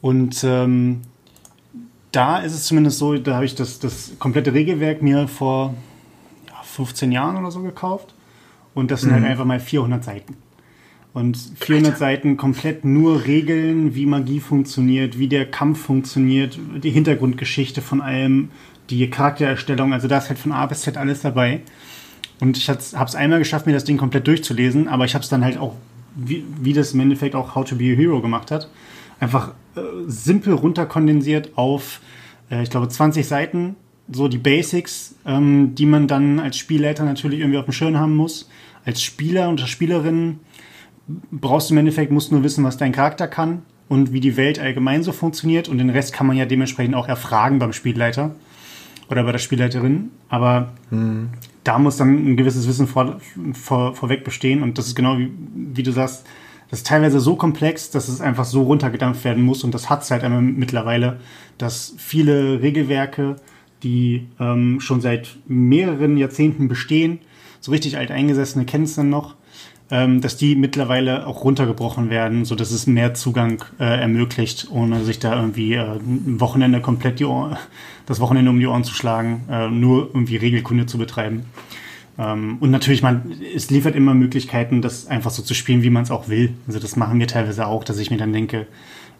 Speaker 2: und ähm, da ist es zumindest so, da habe ich das, das komplette Regelwerk mir vor ja, 15 Jahren oder so gekauft. Und das sind halt mhm. halt einfach mal 400 Seiten. Und 400 Alter. Seiten komplett nur Regeln, wie Magie funktioniert, wie der Kampf funktioniert, die Hintergrundgeschichte von allem, die Charaktererstellung. Also da ist halt von A bis Z alles dabei. Und ich habe es einmal geschafft, mir das Ding komplett durchzulesen, aber ich habe es dann halt auch, wie, wie das im Endeffekt auch How to Be a Hero gemacht hat, einfach äh, simpel runterkondensiert auf, äh, ich glaube, 20 Seiten, so die Basics, ähm, die man dann als Spielleiter natürlich irgendwie auf dem Schirm haben muss. Als Spieler und Spielerin brauchst du im Endeffekt, musst nur wissen, was dein Charakter kann und wie die Welt allgemein so funktioniert und den Rest kann man ja dementsprechend auch erfragen beim Spielleiter oder bei der Spielleiterin. Aber mhm da muss dann ein gewisses Wissen vor, vor, vorweg bestehen. Und das ist genau wie, wie du sagst, das ist teilweise so komplex, dass es einfach so runtergedampft werden muss. Und das hat es halt einmal mittlerweile, dass viele Regelwerke, die ähm, schon seit mehreren Jahrzehnten bestehen, so richtig alt eingesessene kennen es dann noch, ähm, dass die mittlerweile auch runtergebrochen werden, so dass es mehr Zugang äh, ermöglicht, ohne sich da irgendwie äh, ein Wochenende komplett die Ohr, das Wochenende um die Ohren zu schlagen, äh, nur irgendwie Regelkunde zu betreiben. Ähm, und natürlich, man, es liefert immer Möglichkeiten, das einfach so zu spielen, wie man es auch will. Also das machen wir teilweise auch, dass ich mir dann denke,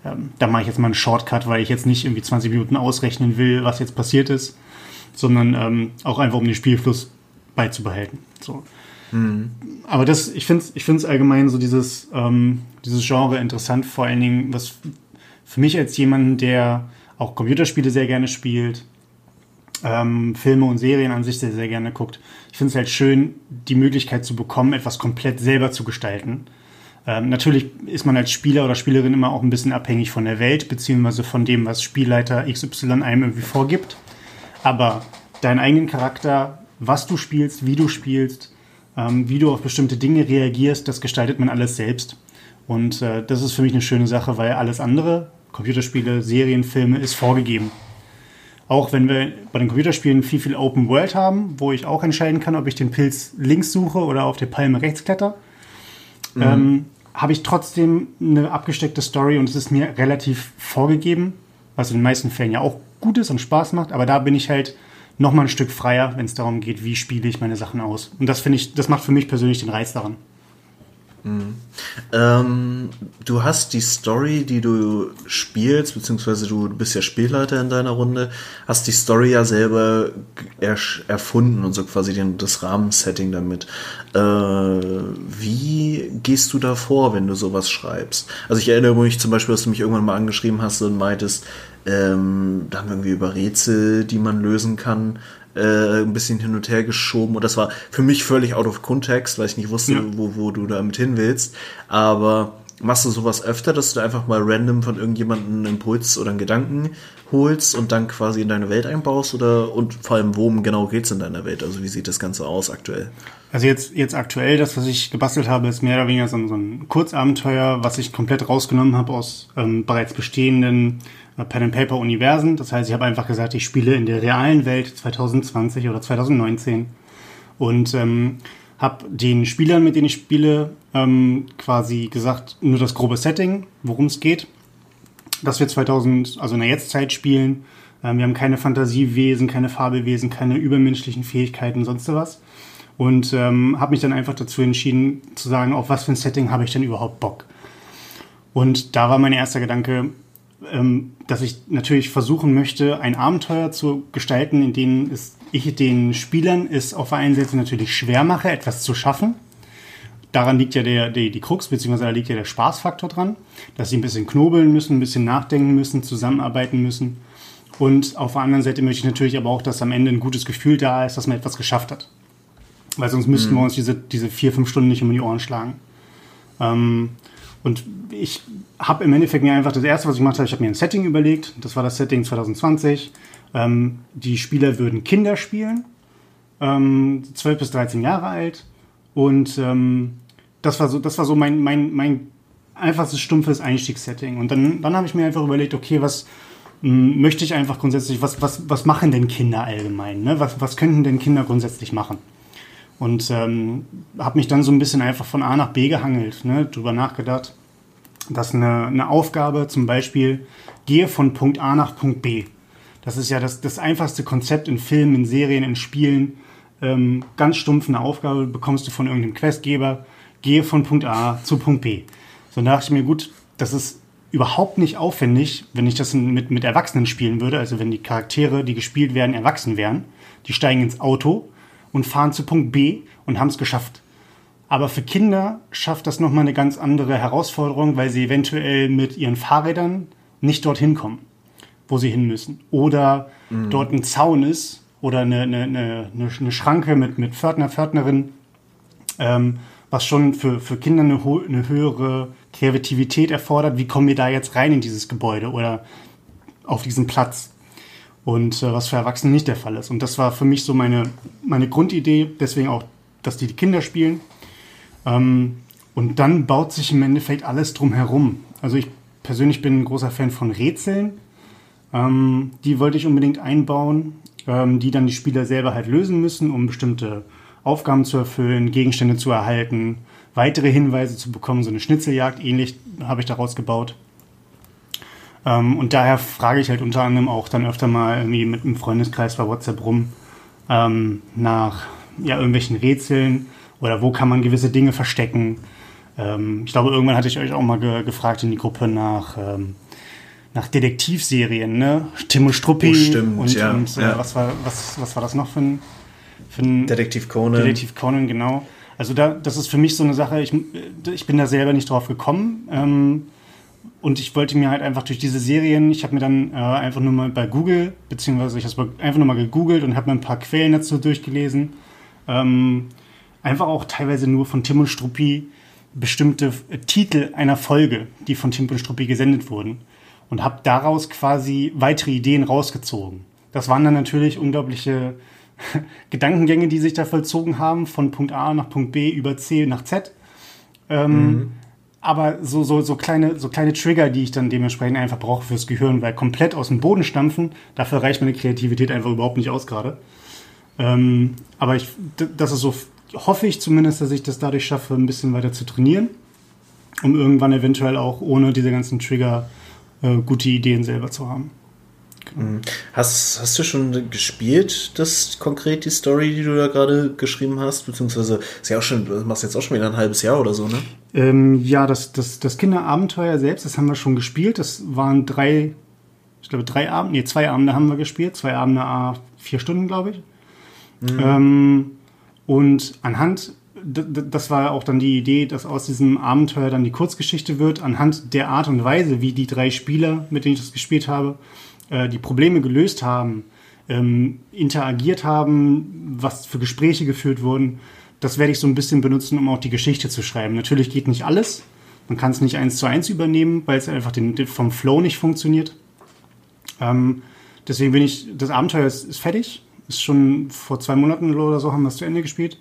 Speaker 2: ähm, da mache ich jetzt mal einen Shortcut, weil ich jetzt nicht irgendwie 20 Minuten ausrechnen will, was jetzt passiert ist, sondern ähm, auch einfach um den Spielfluss beizubehalten. So. Mhm. Aber das, ich finde es ich find's allgemein so dieses, ähm, dieses Genre interessant, vor allen Dingen, was für mich als jemand, der auch Computerspiele sehr gerne spielt, ähm, Filme und Serien an sich sehr, sehr gerne guckt. Ich finde es halt schön, die Möglichkeit zu bekommen, etwas komplett selber zu gestalten. Ähm, natürlich ist man als Spieler oder Spielerin immer auch ein bisschen abhängig von der Welt, beziehungsweise von dem, was Spielleiter XY einem irgendwie vorgibt. Aber deinen eigenen Charakter, was du spielst, wie du spielst, ähm, wie du auf bestimmte Dinge reagierst, das gestaltet man alles selbst. Und äh, das ist für mich eine schöne Sache, weil alles andere, Computerspiele, Serien, Filme, ist vorgegeben. Auch wenn wir bei den Computerspielen viel, viel Open World haben, wo ich auch entscheiden kann, ob ich den Pilz links suche oder auf der Palme rechts kletter, mhm. ähm, habe ich trotzdem eine abgesteckte Story und es ist mir relativ vorgegeben, was in den meisten Fällen ja auch gut ist und Spaß macht, aber da bin ich halt noch mal ein Stück freier, wenn es darum geht, wie spiele ich meine Sachen aus. Und das finde ich, das macht für mich persönlich den Reiz daran.
Speaker 1: Mhm. Ähm, du hast die Story, die du spielst, beziehungsweise du bist ja Spielleiter in deiner Runde, hast die Story ja selber er erfunden und so quasi den, das Rahmensetting damit. Äh, wie gehst du da vor, wenn du sowas schreibst? Also ich erinnere mich zum Beispiel, dass du mich irgendwann mal angeschrieben hast und meintest, ähm, da haben wir irgendwie über Rätsel, die man lösen kann, äh, ein bisschen hin und her geschoben. Und das war für mich völlig out of context, weil ich nicht wusste, ja. wo, wo du damit hin willst. Aber machst du sowas öfter, dass du einfach mal random von irgendjemandem einen Impuls oder einen Gedanken holst und dann quasi in deine Welt einbaust? Oder und vor allem, worum genau geht's in deiner Welt? Also wie sieht das Ganze aus aktuell?
Speaker 2: Also jetzt, jetzt aktuell, das, was ich gebastelt habe, ist mehr oder weniger so ein, so ein Kurzabenteuer, was ich komplett rausgenommen habe aus ähm, bereits bestehenden Pen-and-Paper-Universen. Das heißt, ich habe einfach gesagt, ich spiele in der realen Welt 2020 oder 2019 Und ähm, habe den Spielern, mit denen ich spiele, ähm, quasi gesagt, nur das grobe Setting, worum es geht. Dass wir 2000, also in der Jetztzeit spielen. Ähm, wir haben keine Fantasiewesen, keine Fabelwesen, keine übermenschlichen Fähigkeiten, sonst was. Und ähm, habe mich dann einfach dazu entschieden zu sagen, auf was für ein Setting habe ich denn überhaupt Bock. Und da war mein erster Gedanke, dass ich natürlich versuchen möchte, ein Abenteuer zu gestalten, in dem es, ich den Spielern es auf der einen Seite natürlich schwer mache, etwas zu schaffen. Daran liegt ja der, die, die Krux, beziehungsweise da liegt ja der Spaßfaktor dran, dass sie ein bisschen knobeln müssen, ein bisschen nachdenken müssen, zusammenarbeiten müssen. Und auf der anderen Seite möchte ich natürlich aber auch, dass am Ende ein gutes Gefühl da ist, dass man etwas geschafft hat. Weil sonst müssten mhm. wir uns diese, diese vier, fünf Stunden nicht um die Ohren schlagen. Ähm, und ich habe im Endeffekt mir einfach das erste, was ich gemacht habe, ich habe mir ein Setting überlegt. Das war das Setting 2020. Ähm, die Spieler würden Kinder spielen, ähm, 12 bis 13 Jahre alt. Und ähm, das war so, das war so mein, mein, mein einfachstes, stumpfes Einstiegssetting. Und dann, dann habe ich mir einfach überlegt, okay, was mh, hm, möchte ich einfach grundsätzlich, was, was, was machen denn Kinder allgemein? Ne? Was, was könnten denn Kinder grundsätzlich machen? Und ähm, habe mich dann so ein bisschen einfach von A nach B gehangelt, ne, drüber nachgedacht, dass eine, eine Aufgabe zum Beispiel gehe von Punkt A nach Punkt B. Das ist ja das, das einfachste Konzept in Filmen, in Serien, in Spielen. Ähm, ganz stumpf eine Aufgabe bekommst du von irgendeinem Questgeber, gehe von Punkt A zu Punkt B. So dachte ich mir, gut, das ist überhaupt nicht aufwendig, wenn ich das mit, mit Erwachsenen spielen würde, also wenn die Charaktere, die gespielt werden, erwachsen wären. Die steigen ins Auto, und fahren zu Punkt B und haben es geschafft. Aber für Kinder schafft das nochmal eine ganz andere Herausforderung, weil sie eventuell mit ihren Fahrrädern nicht dorthin kommen, wo sie hin müssen. Oder mhm. dort ein Zaun ist oder eine, eine, eine, eine Schranke mit, mit Pförtner, Pförtnerin, ähm, was schon für, für Kinder eine, eine höhere Kreativität erfordert. Wie kommen wir da jetzt rein in dieses Gebäude oder auf diesen Platz? und äh, was für Erwachsene nicht der Fall ist. Und das war für mich so meine, meine Grundidee, deswegen auch, dass die, die Kinder spielen. Ähm, und dann baut sich im Endeffekt alles drum herum. Also ich persönlich bin ein großer Fan von Rätseln. Ähm, die wollte ich unbedingt einbauen, ähm, die dann die Spieler selber halt lösen müssen, um bestimmte Aufgaben zu erfüllen, Gegenstände zu erhalten, weitere Hinweise zu bekommen. So eine Schnitzeljagd ähnlich habe ich daraus gebaut. Ähm, und daher frage ich halt unter anderem auch dann öfter mal irgendwie mit einem Freundeskreis bei WhatsApp rum ähm, nach ja, irgendwelchen Rätseln oder wo kann man gewisse Dinge verstecken. Ähm, ich glaube, irgendwann hatte ich euch auch mal ge gefragt in die Gruppe nach, ähm, nach Detektivserien, ne? Tim und Struppi. Oh,
Speaker 1: stimmt,
Speaker 2: und,
Speaker 1: ja,
Speaker 2: und äh,
Speaker 1: ja.
Speaker 2: Was, war, was, was war das noch für ein, für ein
Speaker 1: Detektiv Conan?
Speaker 2: Detektiv Conan, genau. Also da, das ist für mich so eine Sache, ich, ich bin da selber nicht drauf gekommen. Ähm, und ich wollte mir halt einfach durch diese Serien, ich habe mir dann äh, einfach nur mal bei Google, beziehungsweise ich habe einfach nur mal gegoogelt und habe mir ein paar Quellen dazu durchgelesen. Ähm, einfach auch teilweise nur von Tim und Struppi bestimmte äh, Titel einer Folge, die von Tim und Struppi gesendet wurden. Und habe daraus quasi weitere Ideen rausgezogen. Das waren dann natürlich unglaubliche <laughs> Gedankengänge, die sich da vollzogen haben, von Punkt A nach Punkt B über C nach Z. Ähm, mhm aber so, so, so, kleine, so kleine Trigger, die ich dann dementsprechend einfach brauche fürs Gehirn, weil komplett aus dem Boden stampfen, dafür reicht meine Kreativität einfach überhaupt nicht aus gerade. Ähm, aber ich, das ist so, hoffe ich zumindest, dass ich das dadurch schaffe, ein bisschen weiter zu trainieren, um irgendwann eventuell auch ohne diese ganzen Trigger äh, gute Ideen selber zu haben.
Speaker 1: Mhm. Hast, hast du schon gespielt, das konkret die Story, die du da gerade geschrieben hast? Beziehungsweise ist ja auch schon, du machst jetzt auch schon wieder ein halbes Jahr oder so, ne?
Speaker 2: Ähm, ja, das, das, das Kinderabenteuer selbst, das haben wir schon gespielt. Das waren drei, ich glaube, drei Abende, nee, zwei Abende haben wir gespielt. Zwei Abende, ah, vier Stunden, glaube ich. Mhm. Ähm, und anhand, das war auch dann die Idee, dass aus diesem Abenteuer dann die Kurzgeschichte wird, anhand der Art und Weise, wie die drei Spieler, mit denen ich das gespielt habe, äh, die Probleme gelöst haben, ähm, interagiert haben, was für Gespräche geführt wurden, das werde ich so ein bisschen benutzen, um auch die Geschichte zu schreiben. Natürlich geht nicht alles. Man kann es nicht eins zu eins übernehmen, weil es einfach den, vom Flow nicht funktioniert. Ähm, deswegen bin ich, das Abenteuer ist, ist, fertig. Ist schon vor zwei Monaten oder so haben wir es zu Ende gespielt.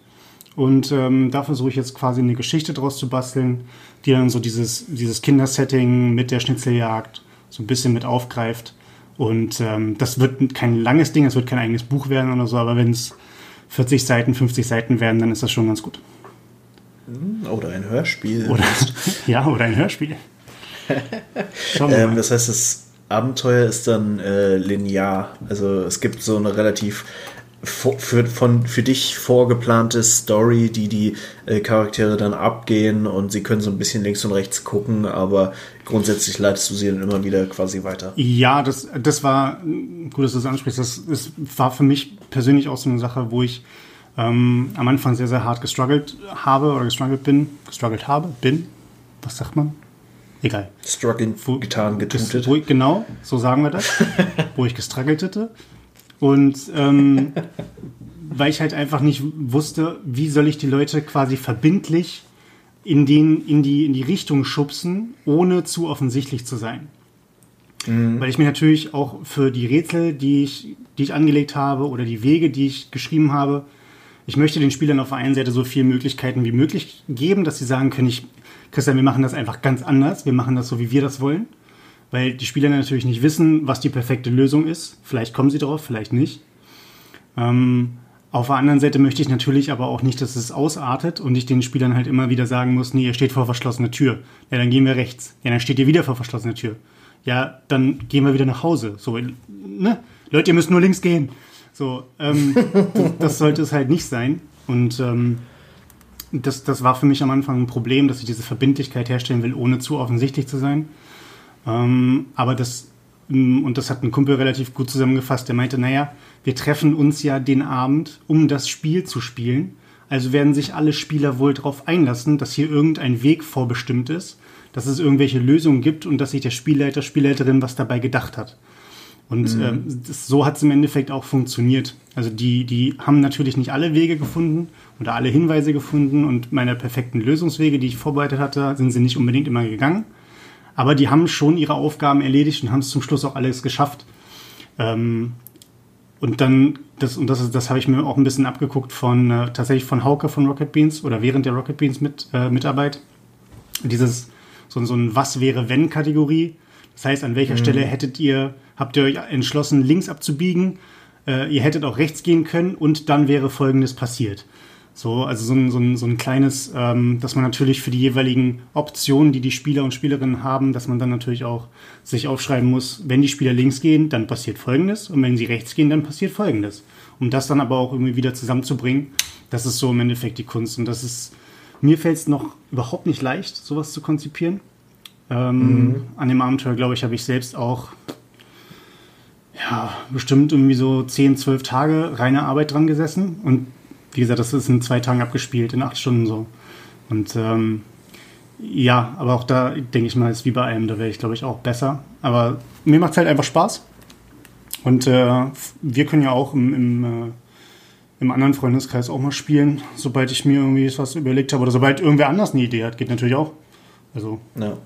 Speaker 2: Und ähm, da versuche ich jetzt quasi eine Geschichte draus zu basteln, die dann so dieses, dieses Kindersetting mit der Schnitzeljagd so ein bisschen mit aufgreift und ähm, das wird kein langes Ding, es wird kein eigenes Buch werden oder so, aber wenn es 40 Seiten, 50 Seiten werden, dann ist das schon ganz gut.
Speaker 1: Oder ein Hörspiel.
Speaker 2: Oder, <laughs> ja, oder ein Hörspiel. <laughs>
Speaker 1: ähm, das heißt, das Abenteuer ist dann äh, linear. Also es gibt so eine relativ für, von, für dich vorgeplante Story, die die äh, Charaktere dann abgehen und sie können so ein bisschen links und rechts gucken, aber grundsätzlich leitest du sie dann immer wieder quasi weiter.
Speaker 2: Ja, das, das war, gut, dass du das ansprichst, das, das war für mich persönlich auch so eine Sache, wo ich ähm, am Anfang sehr, sehr hart gestruggelt habe oder gestruggelt bin, gestruggelt habe, bin, was sagt man? Egal.
Speaker 1: Struggling, getan, getutet.
Speaker 2: Wo, genau, so sagen wir das, <laughs> wo ich gestruggelt hätte. Und ähm, weil ich halt einfach nicht wusste, wie soll ich die Leute quasi verbindlich in, den, in, die, in die Richtung schubsen, ohne zu offensichtlich zu sein. Mhm. Weil ich mir natürlich auch für die Rätsel, die ich, die ich angelegt habe oder die Wege, die ich geschrieben habe, ich möchte den Spielern auf der einen Seite so viele Möglichkeiten wie möglich geben, dass sie sagen können, ich, Christian, wir machen das einfach ganz anders, wir machen das so, wie wir das wollen weil die Spieler natürlich nicht wissen, was die perfekte Lösung ist. Vielleicht kommen sie drauf, vielleicht nicht. Ähm, auf der anderen Seite möchte ich natürlich aber auch nicht, dass es ausartet und ich den Spielern halt immer wieder sagen muss, nee, ihr steht vor verschlossener Tür. Ja, dann gehen wir rechts. Ja, dann steht ihr wieder vor verschlossener Tür. Ja, dann gehen wir wieder nach Hause. So, ne? Leute, ihr müsst nur links gehen. So, ähm, <laughs> das sollte es halt nicht sein. Und ähm, das, das war für mich am Anfang ein Problem, dass ich diese Verbindlichkeit herstellen will, ohne zu offensichtlich zu sein. Ähm, aber das, mm, und das hat ein Kumpel relativ gut zusammengefasst, der meinte, naja, wir treffen uns ja den Abend, um das Spiel zu spielen. Also werden sich alle Spieler wohl darauf einlassen, dass hier irgendein Weg vorbestimmt ist, dass es irgendwelche Lösungen gibt und dass sich der Spielleiter, Spielleiterin was dabei gedacht hat. Und mhm. ähm, das, so hat es im Endeffekt auch funktioniert. Also die, die haben natürlich nicht alle Wege gefunden oder alle Hinweise gefunden und meine perfekten Lösungswege, die ich vorbereitet hatte, sind sie nicht unbedingt immer gegangen. Aber die haben schon ihre Aufgaben erledigt und haben es zum Schluss auch alles geschafft. Ähm, und dann, das, und das, das habe ich mir auch ein bisschen abgeguckt von äh, tatsächlich von Hauke von Rocket Beans oder während der Rocket Beans mit, äh, Mitarbeit. Dieses, so, so ein Was wäre wenn Kategorie. Das heißt, an welcher mhm. Stelle hättet ihr, habt ihr euch entschlossen, links abzubiegen? Äh, ihr hättet auch rechts gehen können und dann wäre Folgendes passiert. So, also so ein, so ein, so ein kleines, ähm, dass man natürlich für die jeweiligen Optionen, die die Spieler und Spielerinnen haben, dass man dann natürlich auch sich aufschreiben muss, wenn die Spieler links gehen, dann passiert Folgendes und wenn sie rechts gehen, dann passiert Folgendes. Um das dann aber auch irgendwie wieder zusammenzubringen, das ist so im Endeffekt die Kunst. Und das ist, mir fällt es noch überhaupt nicht leicht, sowas zu konzipieren. Ähm, mhm. An dem Abenteuer, glaube ich, habe ich selbst auch ja, bestimmt irgendwie so 10, 12 Tage reine Arbeit dran gesessen und wie gesagt, das ist in zwei Tagen abgespielt, in acht Stunden so. Und ähm, ja, aber auch da denke ich mal, ist wie bei allem, da wäre ich glaube ich auch besser. Aber mir macht es halt einfach Spaß. Und äh, wir können ja auch im, im, äh, im anderen Freundeskreis auch mal spielen, sobald ich mir irgendwie was überlegt habe oder sobald irgendwer anders eine Idee hat, geht natürlich auch. Also.
Speaker 1: Ja.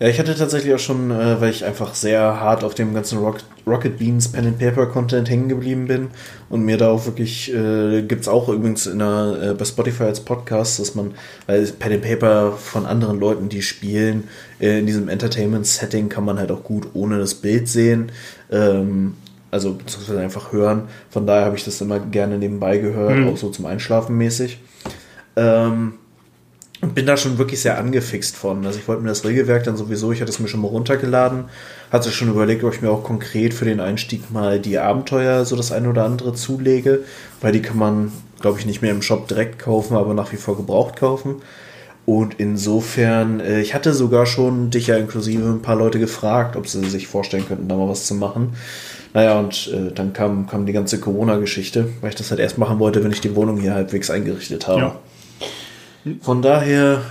Speaker 1: Ja, ich hatte tatsächlich auch schon, äh, weil ich einfach sehr hart auf dem ganzen Rock, Rocket Beans Pen and Paper Content hängen geblieben bin und mir da auch wirklich, äh, gibt es auch übrigens in der, äh, bei Spotify als Podcast, dass man, weil Pen and Paper von anderen Leuten, die spielen, äh, in diesem Entertainment-Setting kann man halt auch gut ohne das Bild sehen. Ähm, also beziehungsweise einfach hören. Von daher habe ich das immer gerne nebenbei gehört, mhm. auch so zum Einschlafen mäßig. Ähm, bin da schon wirklich sehr angefixt von. Also ich wollte mir das Regelwerk dann sowieso, ich hatte es mir schon mal runtergeladen, hatte schon überlegt, ob ich mir auch konkret für den Einstieg mal die Abenteuer so das eine oder andere zulege, weil die kann man, glaube ich, nicht mehr im Shop direkt kaufen, aber nach wie vor gebraucht kaufen. Und insofern, äh, ich hatte sogar schon dich ja inklusive ein paar Leute gefragt, ob sie sich vorstellen könnten, da mal was zu machen. Naja, und äh, dann kam, kam die ganze Corona-Geschichte, weil ich das halt erst machen wollte, wenn ich die Wohnung hier halbwegs eingerichtet habe. Ja. Von daher.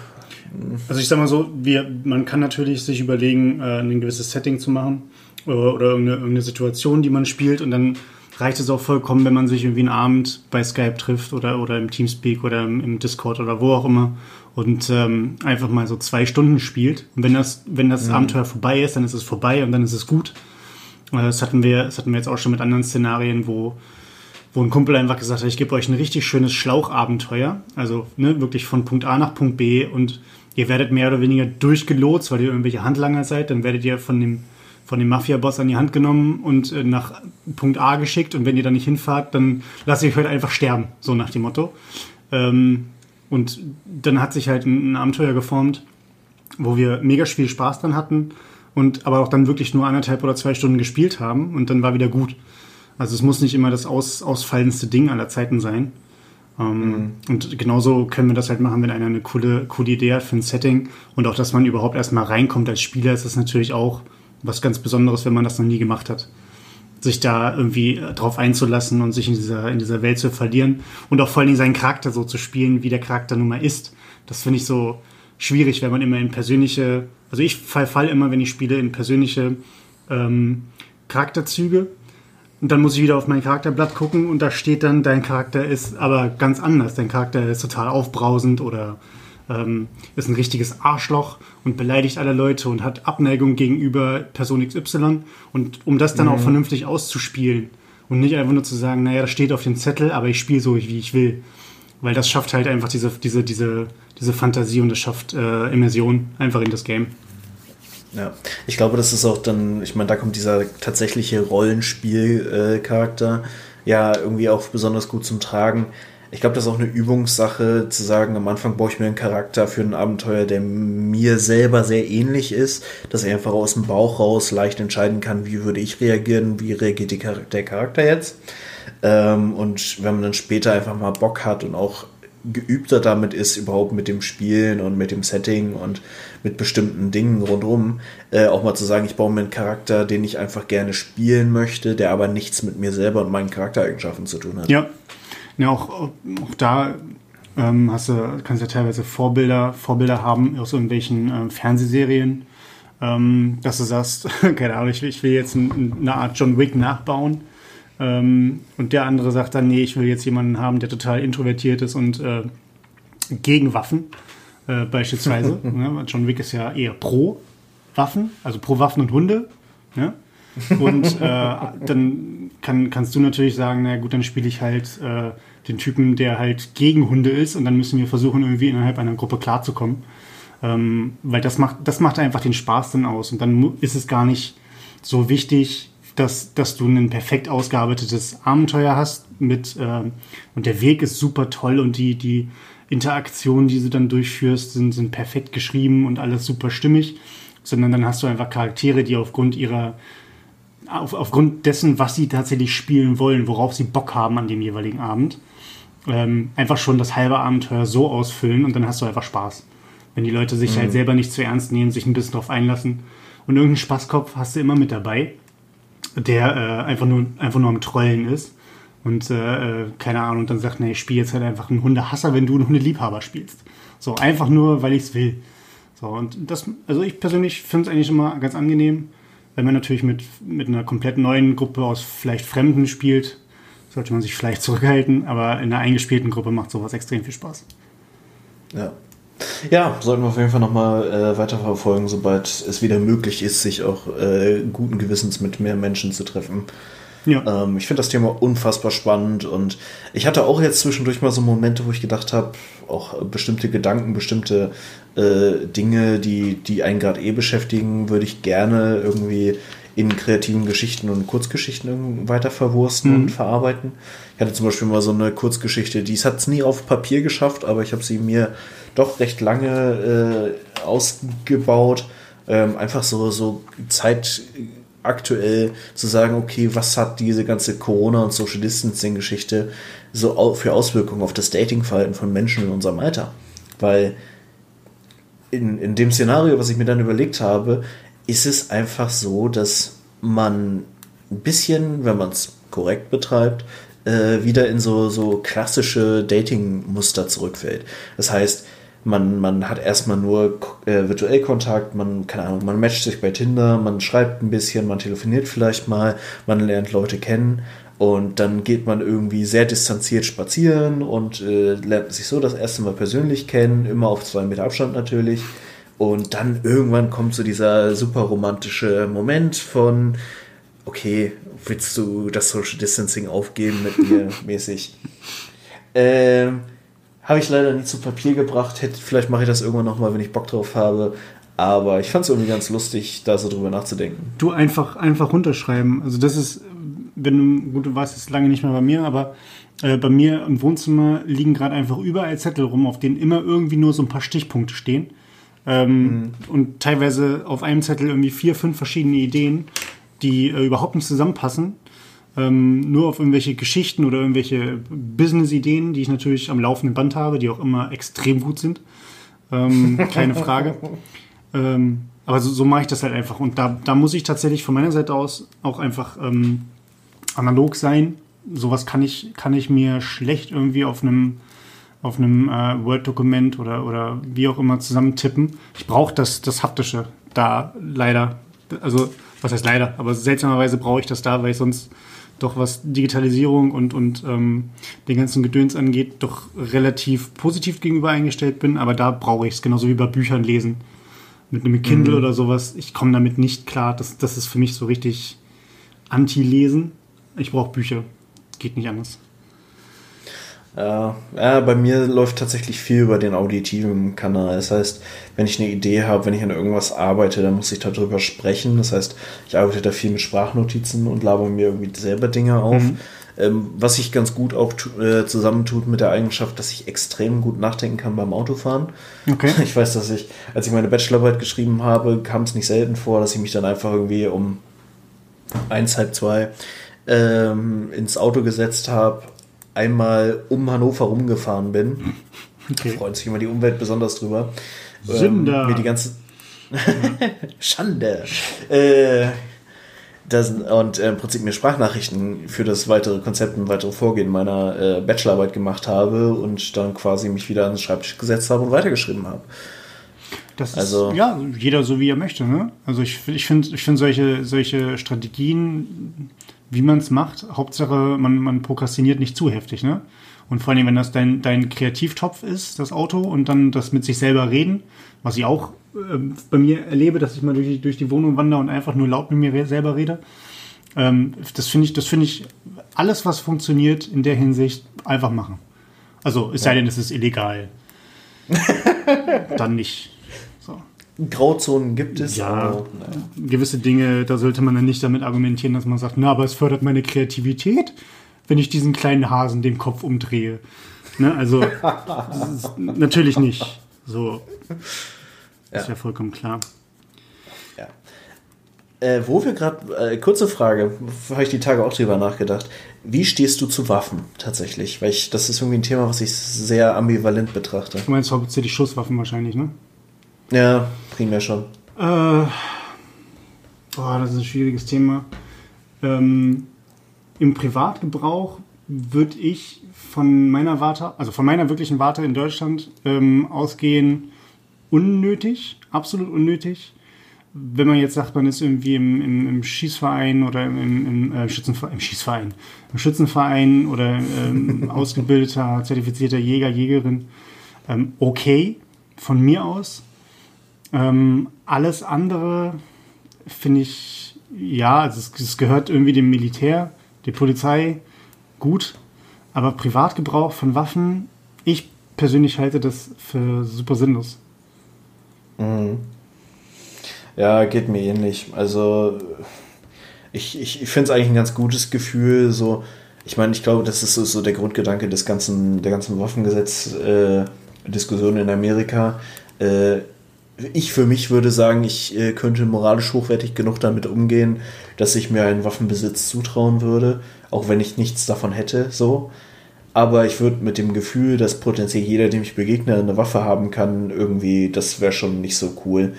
Speaker 2: Also ich sag mal so, wir, man kann natürlich sich überlegen, äh, ein gewisses Setting zu machen oder, oder irgendeine, irgendeine Situation, die man spielt und dann reicht es auch vollkommen, wenn man sich irgendwie einen Abend bei Skype trifft oder, oder im Teamspeak oder im, im Discord oder wo auch immer und ähm, einfach mal so zwei Stunden spielt. Und wenn das, wenn das mhm. Abenteuer vorbei ist, dann ist es vorbei und dann ist es gut. Äh, das hatten wir, das hatten wir jetzt auch schon mit anderen Szenarien, wo wo ein Kumpel einfach gesagt hat, ich gebe euch ein richtig schönes Schlauchabenteuer, also ne, wirklich von Punkt A nach Punkt B und ihr werdet mehr oder weniger durchgelotst, weil ihr irgendwelche Handlanger seid, dann werdet ihr von dem von dem Mafia-Boss an die Hand genommen und äh, nach Punkt A geschickt und wenn ihr da nicht hinfahrt, dann lasse ich euch halt einfach sterben, so nach dem Motto. Ähm, und dann hat sich halt ein, ein Abenteuer geformt, wo wir mega viel Spaß dran hatten und aber auch dann wirklich nur anderthalb oder zwei Stunden gespielt haben und dann war wieder gut. Also es muss nicht immer das aus, ausfallendste Ding aller Zeiten sein. Ähm, mhm. Und genauso können wir das halt machen, wenn einer eine coole, coole Idee hat für ein Setting und auch, dass man überhaupt erstmal reinkommt als Spieler, ist das natürlich auch was ganz Besonderes, wenn man das noch nie gemacht hat. Sich da irgendwie äh, drauf einzulassen und sich in dieser, in dieser Welt zu verlieren und auch vor allen Dingen seinen Charakter so zu spielen, wie der Charakter nun mal ist. Das finde ich so schwierig, wenn man immer in persönliche, also ich fall, fall immer, wenn ich spiele, in persönliche ähm, Charakterzüge und dann muss ich wieder auf mein Charakterblatt gucken und da steht dann, dein Charakter ist aber ganz anders. Dein Charakter ist total aufbrausend oder ähm, ist ein richtiges Arschloch und beleidigt alle Leute und hat Abneigung gegenüber Person XY. Und um das dann mhm. auch vernünftig auszuspielen und nicht einfach nur zu sagen, naja, das steht auf dem Zettel, aber ich spiele so, wie ich will. Weil das schafft halt einfach diese, diese, diese, diese Fantasie und das schafft äh, Immersion einfach in das Game.
Speaker 1: Ja, ich glaube, das ist auch dann, ich meine, da kommt dieser tatsächliche Rollenspiel-Charakter ja irgendwie auch besonders gut zum Tragen. Ich glaube, das ist auch eine Übungssache, zu sagen, am Anfang baue ich mir einen Charakter für ein Abenteuer, der mir selber sehr ähnlich ist, dass ich einfach aus dem Bauch raus leicht entscheiden kann, wie würde ich reagieren, wie reagiert der Charakter jetzt. Ähm, und wenn man dann später einfach mal Bock hat und auch geübter damit ist, überhaupt mit dem Spielen und mit dem Setting und mit bestimmten Dingen rundherum, äh, auch mal zu sagen, ich baue mir einen Charakter, den ich einfach gerne spielen möchte, der aber nichts mit mir selber und meinen Charaktereigenschaften zu tun hat.
Speaker 2: Ja, ja auch, auch da ähm, hast du, kannst ja teilweise Vorbilder, Vorbilder haben aus irgendwelchen ähm, Fernsehserien, ähm, dass du sagst, <laughs> keine Ahnung, ich, ich will jetzt ein, eine Art John Wick nachbauen. Ähm, und der andere sagt dann, nee, ich will jetzt jemanden haben, der total introvertiert ist und äh, gegen Waffen äh, beispielsweise. <laughs> ne? John Wick ist ja eher pro Waffen, also pro Waffen und Hunde. Ne? Und äh, <laughs> dann kann, kannst du natürlich sagen, na gut, dann spiele ich halt äh, den Typen, der halt gegen Hunde ist und dann müssen wir versuchen, irgendwie innerhalb einer Gruppe klarzukommen. Ähm, weil das macht, das macht einfach den Spaß dann aus. Und dann ist es gar nicht so wichtig, dass, dass du ein perfekt ausgearbeitetes Abenteuer hast mit äh, und der Weg ist super toll und die, die Interaktionen, die du dann durchführst, sind, sind perfekt geschrieben und alles super stimmig, sondern dann hast du einfach Charaktere, die aufgrund ihrer auf, aufgrund dessen, was sie tatsächlich spielen wollen, worauf sie Bock haben an dem jeweiligen Abend, ähm, einfach schon das halbe Abenteuer so ausfüllen und dann hast du einfach Spaß. Wenn die Leute sich halt mhm. halt selber nicht zu ernst nehmen, sich ein bisschen drauf einlassen und irgendeinen Spaßkopf hast du immer mit dabei der äh, einfach, nur, einfach nur am Trollen ist. Und äh, keine Ahnung, dann sagt, nee, ich spiele jetzt halt einfach einen Hundehasser, wenn du einen Hundeliebhaber spielst. So, einfach nur, weil ich es will. So, und das, also ich persönlich finde es eigentlich immer ganz angenehm, wenn man natürlich mit, mit einer komplett neuen Gruppe aus vielleicht Fremden spielt, sollte man sich vielleicht zurückhalten, aber in einer eingespielten Gruppe macht sowas extrem viel Spaß.
Speaker 1: Ja, ja, sollten wir auf jeden Fall nochmal äh, weiterverfolgen, sobald es wieder möglich ist, sich auch äh, guten Gewissens mit mehr Menschen zu treffen. Ja. Ähm, ich finde das Thema unfassbar spannend und ich hatte auch jetzt zwischendurch mal so Momente, wo ich gedacht habe, auch bestimmte Gedanken, bestimmte äh, Dinge, die, die einen gerade eh beschäftigen, würde ich gerne irgendwie in kreativen Geschichten und Kurzgeschichten weiter verwursten mhm. und verarbeiten. Ich hatte zum Beispiel mal so eine Kurzgeschichte, die hat es nie auf Papier geschafft, aber ich habe sie mir doch recht lange äh, ausgebaut. Ähm, einfach so, so zeitaktuell zu sagen, okay, was hat diese ganze Corona- und Social Distancing-Geschichte so für Auswirkungen auf das Datingverhalten von Menschen in unserem Alter? Weil in, in dem Szenario, was ich mir dann überlegt habe, ist es einfach so, dass man ein bisschen, wenn man es korrekt betreibt, äh, wieder in so, so klassische Dating-Muster zurückfällt. Das heißt, man, man hat erstmal nur äh, virtuell Kontakt, man, keine Ahnung, man matcht sich bei Tinder, man schreibt ein bisschen, man telefoniert vielleicht mal, man lernt Leute kennen und dann geht man irgendwie sehr distanziert spazieren und äh, lernt sich so das erste Mal persönlich kennen, immer auf zwei Meter Abstand natürlich. Und dann irgendwann kommt so dieser super romantische Moment von, okay, willst du das Social Distancing aufgeben mit mir <laughs> mäßig? Ähm, habe ich leider nie zu Papier gebracht. Hätte, vielleicht mache ich das irgendwann nochmal, wenn ich Bock drauf habe. Aber ich fand es irgendwie ganz lustig, da so drüber nachzudenken.
Speaker 2: Du einfach, einfach runterschreiben. Also das ist, wenn du, gut, du warst jetzt lange nicht mehr bei mir, aber äh, bei mir im Wohnzimmer liegen gerade einfach überall Zettel rum, auf denen immer irgendwie nur so ein paar Stichpunkte stehen. Ähm, mhm. Und teilweise auf einem Zettel irgendwie vier, fünf verschiedene Ideen, die äh, überhaupt nicht zusammenpassen. Ähm, nur auf irgendwelche Geschichten oder irgendwelche Business-Ideen, die ich natürlich am laufenden Band habe, die auch immer extrem gut sind. Ähm, <laughs> keine Frage. ähm, aber so, so mache ich das halt einfach. Und da, da muss ich tatsächlich von meiner Seite aus auch einfach ähm, analog sein. Sowas kann ich, kann ich mir schlecht irgendwie auf einem auf einem äh, Word-Dokument oder, oder wie auch immer zusammentippen. Ich brauche das, das Haptische da leider. Also, was heißt leider, aber seltsamerweise brauche ich das da, weil ich sonst doch was Digitalisierung und, und ähm, den ganzen Gedöns angeht, doch relativ positiv gegenüber eingestellt bin. Aber da brauche ich es, genauso wie bei Büchern lesen. Mit einem Kindle mhm. oder sowas. Ich komme damit nicht klar. Das, das ist für mich so richtig Anti-Lesen. Ich brauche Bücher. Geht nicht anders.
Speaker 1: Ja, ja, bei mir läuft tatsächlich viel über den auditiven Kanal. Das heißt, wenn ich eine Idee habe, wenn ich an irgendwas arbeite, dann muss ich darüber sprechen. Das heißt, ich arbeite da viel mit Sprachnotizen und laber mir irgendwie selber Dinge auf. Mhm. Ähm, was sich ganz gut auch äh, zusammentut mit der Eigenschaft, dass ich extrem gut nachdenken kann beim Autofahren. Okay. <laughs> Ich weiß, dass ich, als ich meine Bachelorarbeit geschrieben habe, kam es nicht selten vor, dass ich mich dann einfach irgendwie um eins, halb zwei ähm, ins Auto gesetzt habe, einmal um Hannover rumgefahren bin. Okay. Da freut sich immer die Umwelt besonders drüber. Sünder. Ähm, mir die ganze <laughs> Schande. Äh, das, und äh, im Prinzip mir Sprachnachrichten für das weitere Konzept und weitere Vorgehen meiner äh, Bachelorarbeit gemacht habe und dann quasi mich wieder an den Schreibtisch gesetzt habe und weitergeschrieben habe.
Speaker 2: Das also, ist, ja, jeder so wie er möchte. Ne? Also ich, ich finde ich find solche, solche Strategien wie man es macht. Hauptsache, man, man prokrastiniert nicht zu heftig, ne? Und vor allem, wenn das dein, dein Kreativtopf ist, das Auto, und dann das mit sich selber reden, was ich auch äh, bei mir erlebe, dass ich mal durch, durch die Wohnung wandere und einfach nur laut mit mir selber rede. Ähm, das finde ich, das finde ich, alles, was funktioniert in der Hinsicht, einfach machen. Also, es sei denn, es ist illegal. <laughs> dann nicht.
Speaker 1: Grauzonen gibt es.
Speaker 2: Ja, aber, gewisse Dinge, da sollte man dann nicht damit argumentieren, dass man sagt, na, aber es fördert meine Kreativität, wenn ich diesen kleinen Hasen den Kopf umdrehe. Ne, also <laughs> natürlich nicht. So. Das ja. ist ja vollkommen klar.
Speaker 1: Ja. Äh, wo wir gerade, äh, kurze Frage, habe ich die Tage auch drüber nachgedacht. Wie stehst du zu Waffen tatsächlich? Weil ich, das ist irgendwie ein Thema, was ich sehr ambivalent betrachte.
Speaker 2: Du meinst hauptsächlich Schusswaffen wahrscheinlich, ne?
Speaker 1: Ja, primär schon.
Speaker 2: Äh, boah, das ist ein schwieriges Thema. Ähm, Im Privatgebrauch würde ich von meiner Warte, also von meiner wirklichen Warte in Deutschland ähm, ausgehen, unnötig, absolut unnötig. Wenn man jetzt sagt, man ist irgendwie im, im, im Schießverein oder im, im, äh, Schützenverein, im Schießverein, im Schützenverein oder ähm, <laughs> ausgebildeter, zertifizierter Jäger, Jägerin, ähm, okay, von mir aus. Ähm, alles andere finde ich, ja, also es, es, gehört irgendwie dem Militär, der Polizei gut, aber Privatgebrauch von Waffen, ich persönlich halte das für super sinnlos.
Speaker 1: Mhm. Ja, geht mir ähnlich. Also ich, ich, ich finde es eigentlich ein ganz gutes Gefühl, so, ich meine, ich glaube, das ist so, der Grundgedanke des ganzen, der ganzen Waffengesetz-Diskussion äh, in Amerika. Äh, ich für mich würde sagen, ich äh, könnte moralisch hochwertig genug damit umgehen, dass ich mir einen Waffenbesitz zutrauen würde, auch wenn ich nichts davon hätte, so. Aber ich würde mit dem Gefühl, dass potenziell jeder, dem ich begegne, eine Waffe haben kann, irgendwie, das wäre schon nicht so cool.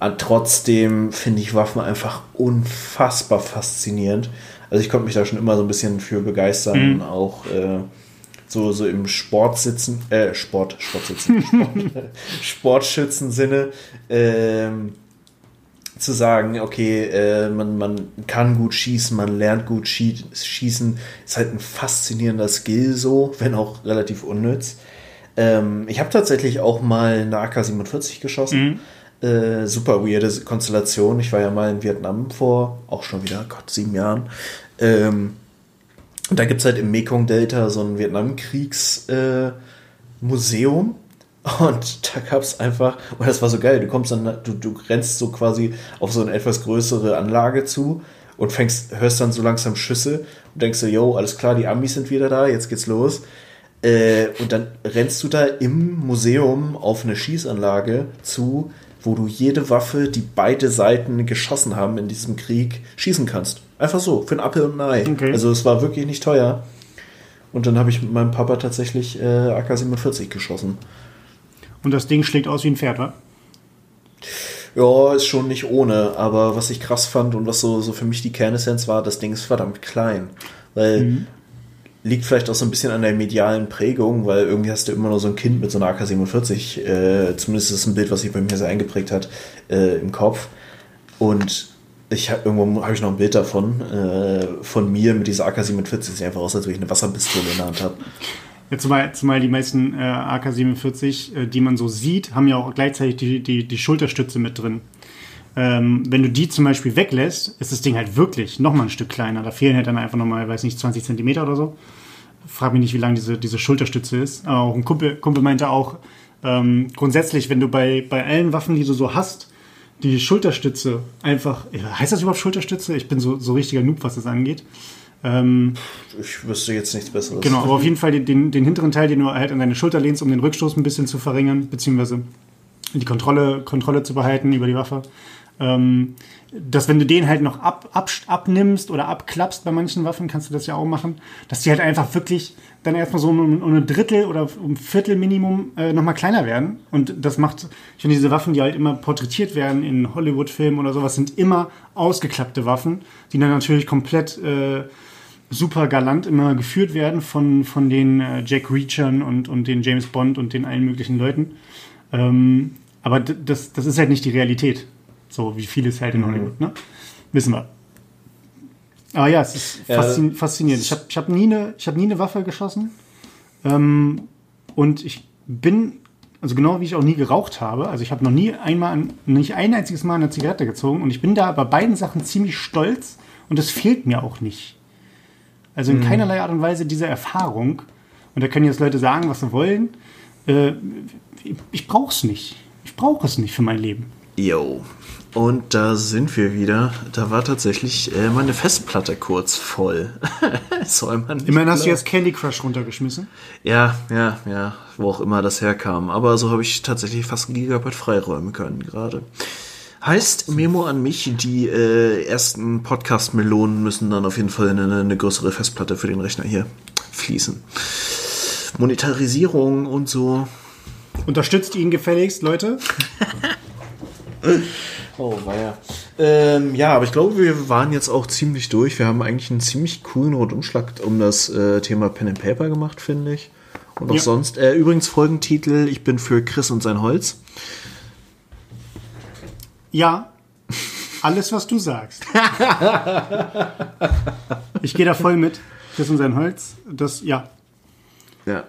Speaker 1: Und trotzdem finde ich Waffen einfach unfassbar faszinierend. Also ich konnte mich da schon immer so ein bisschen für begeistern, mhm. auch äh, so, so im Sportsitzen, äh, Sport, Sportsitzen, <laughs> Sport, Sportschützen-Sinne, ähm, zu sagen, okay, äh, man, man kann gut schießen, man lernt gut schießen, ist halt ein faszinierender Skill so, wenn auch relativ unnütz. Ähm, ich habe tatsächlich auch mal eine AK-47 geschossen. Mhm. Äh, super weirde Konstellation. Ich war ja mal in Vietnam vor, auch schon wieder, Gott, sieben Jahren. Ähm, und da gibt es halt im Mekong-Delta so ein Vietnamkriegsmuseum, äh, Und da gab es einfach, und das war so geil, du kommst dann, du, du rennst so quasi auf so eine etwas größere Anlage zu und fängst, hörst dann so langsam Schüsse und denkst so, yo, alles klar, die Amis sind wieder da, jetzt geht's los. Äh, und dann rennst du da im Museum auf eine Schießanlage zu, wo du jede Waffe, die beide Seiten geschossen haben in diesem Krieg, schießen kannst. Einfach so, für ein Apfel und ein Ei.
Speaker 2: Okay.
Speaker 1: Also es war wirklich nicht teuer. Und dann habe ich mit meinem Papa tatsächlich äh, AK-47 geschossen.
Speaker 2: Und das Ding schlägt aus wie ein Pferd, wa?
Speaker 1: Ja, ist schon nicht ohne, aber was ich krass fand und was so, so für mich die Kernessenz war, das Ding ist verdammt klein. Weil liegt vielleicht auch so ein bisschen an der medialen Prägung, weil irgendwie hast du immer nur so ein Kind mit so einer AK-47, äh, zumindest ist es ein Bild, was sich bei mir sehr eingeprägt hat, äh, im Kopf. Und ich hab, irgendwo habe ich noch ein Bild davon, äh, von mir mit dieser AK-47, sieht einfach aus, als würde ich eine Wasserpistole in der Hand habe.
Speaker 2: Ja, zumal, zumal die meisten äh, AK-47, äh, die man so sieht, haben ja auch gleichzeitig die, die, die Schulterstütze mit drin. Ähm, wenn du die zum Beispiel weglässt, ist das Ding halt wirklich nochmal ein Stück kleiner. Da fehlen halt dann einfach nochmal, weiß nicht, 20 Zentimeter oder so. Frag mich nicht, wie lang diese, diese Schulterstütze ist. Aber auch ein Kumpel, Kumpel meinte auch, ähm, grundsätzlich, wenn du bei, bei allen Waffen, die du so hast, die Schulterstütze einfach, heißt das überhaupt Schulterstütze? Ich bin so, so richtiger Noob, was das angeht. Ähm,
Speaker 1: Ich wüsste jetzt nichts Besseres.
Speaker 2: Genau, aber auf jeden Fall den, den, den hinteren Teil, den du halt an deine Schulter lehnst, um den Rückstoß ein bisschen zu verringern, beziehungsweise die Kontrolle, Kontrolle zu behalten über die Waffe. Ähm, dass wenn du den halt noch ab, ab, abnimmst oder abklappst bei manchen Waffen, kannst du das ja auch machen, dass die halt einfach wirklich dann erstmal so um, um ein Drittel oder um ein Viertel Minimum äh, nochmal kleiner werden. Und das macht, ich finde, diese Waffen, die halt immer porträtiert werden in Hollywood-Filmen oder sowas, sind immer ausgeklappte Waffen, die dann natürlich komplett äh, super galant immer geführt werden von, von den äh, Jack Reachern und, und den James Bond und den allen möglichen Leuten. Ähm, aber das, das ist halt nicht die Realität. So wie vieles halt in Hollywood, ne? Wissen wir. Aber ja, es ist
Speaker 1: Ja.
Speaker 2: faszin faszinierend. Ich habe ich hab nie, eine- ich hab nie eine Waffe geschossen. Ähm, und ich bin, also genau wie ich auch nie geraucht habe, also ich habe noch nie einmal, nicht ein einziges Mal eine Zigarette gezogen und ich bin da bei beiden Sachen ziemlich stolz und das fehlt mir auch nicht. Also in keinerlei Art und Weise diese Erfahrung. Und da können jetzt Leute sagen, was sie wollen. Äh, ich ich brauche es nicht. Ich brauche es nicht für mein Leben.
Speaker 1: Yo. Und da sind wir wieder. Da war tatsächlich äh, meine Festplatte kurz voll. <laughs> Soll man nicht
Speaker 2: Immerhin hast du jetzt Candy Crush runtergeschmissen.
Speaker 1: Ja, ja, ja, wo auch immer das herkam. Aber so habe ich tatsächlich fast ein Gigabyte freiräumen können gerade. Heißt, Memo an mich, die äh, ersten Podcast-Melonen müssen dann auf jeden Fall in eine, eine größere Festplatte für den Rechner hier fließen. Monetarisierung und so.
Speaker 2: Unterstützt ihn gefälligst, Leute. <laughs>
Speaker 1: Oh, weia. Ähm, ja, aber ich glaube, wir waren jetzt auch ziemlich durch. Wir haben eigentlich einen ziemlich coolen Rundumschlag um das äh, Thema Pen and Paper gemacht, finde ich. Und auch
Speaker 2: Ja.
Speaker 1: sonst. Äh, übrigens Folgentitel, ich bin für Chris und sein Holz.
Speaker 2: Ja, alles, was du sagst. ich gehe da voll mit. Chris und sein Holz. Das, ja,
Speaker 1: Ja.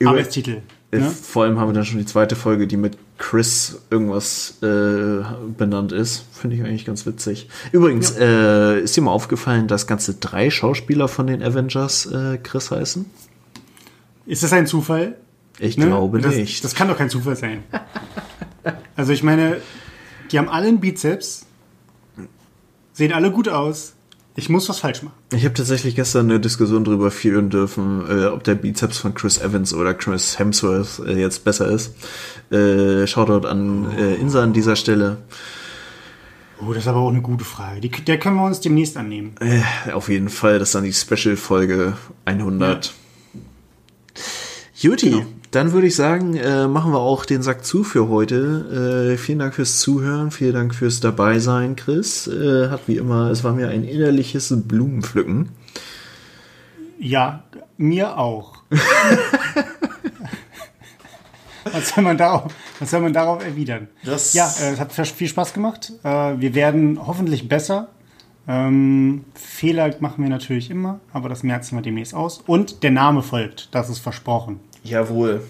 Speaker 1: Über,
Speaker 2: Arbeitstitel.
Speaker 1: Äh,
Speaker 2: Ne?
Speaker 1: Vor allem haben wir dann schon die zweite Folge, die mit Chris irgendwas äh, benannt ist. Finde ich eigentlich ganz witzig. Übrigens, äh, ist dir mal aufgefallen, dass ganze drei Schauspieler von den Avengers äh, Chris heißen?
Speaker 2: Ist das ein Zufall?
Speaker 1: Ich
Speaker 2: Ne?
Speaker 1: glaube
Speaker 2: das,
Speaker 1: nicht.
Speaker 2: Das kann doch kein Zufall sein. <laughs> Also ich meine, die haben alle einen Bizeps, sehen alle gut aus. Ich muss was falsch machen.
Speaker 1: Ich habe tatsächlich gestern eine Diskussion darüber führen dürfen, äh, ob der Bizeps von Chris Evans oder Chris Hemsworth äh, jetzt besser ist. Äh, Shoutout an äh, Insa an dieser Stelle.
Speaker 2: Oh, das ist aber auch eine gute Frage. Die, der können wir uns demnächst annehmen.
Speaker 1: Äh, auf jeden Fall, das ist dann die Special-Folge 100. Juti,
Speaker 2: Genau.
Speaker 1: Dann würde ich sagen, äh, machen wir auch den Sack zu für heute. Äh, vielen Dank fürs Zuhören, vielen Dank fürs Dabeisein, Chris. Äh, hat wie immer, es war mir ein innerliches Blumenpflücken.
Speaker 2: Ja, mir auch. <laughs> was, soll man darauf, was soll man darauf erwidern?
Speaker 1: Das-
Speaker 2: ja, äh, es hat viel Spaß gemacht. Äh, wir werden hoffentlich besser. Ähm, Fehler machen wir natürlich immer, aber das merzen wir demnächst aus. Und der Name folgt, das ist versprochen.
Speaker 1: Jawohl.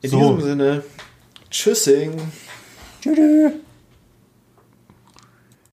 Speaker 1: In
Speaker 2: So.
Speaker 1: diesem Sinne, tschüssing.
Speaker 2: Tschüss.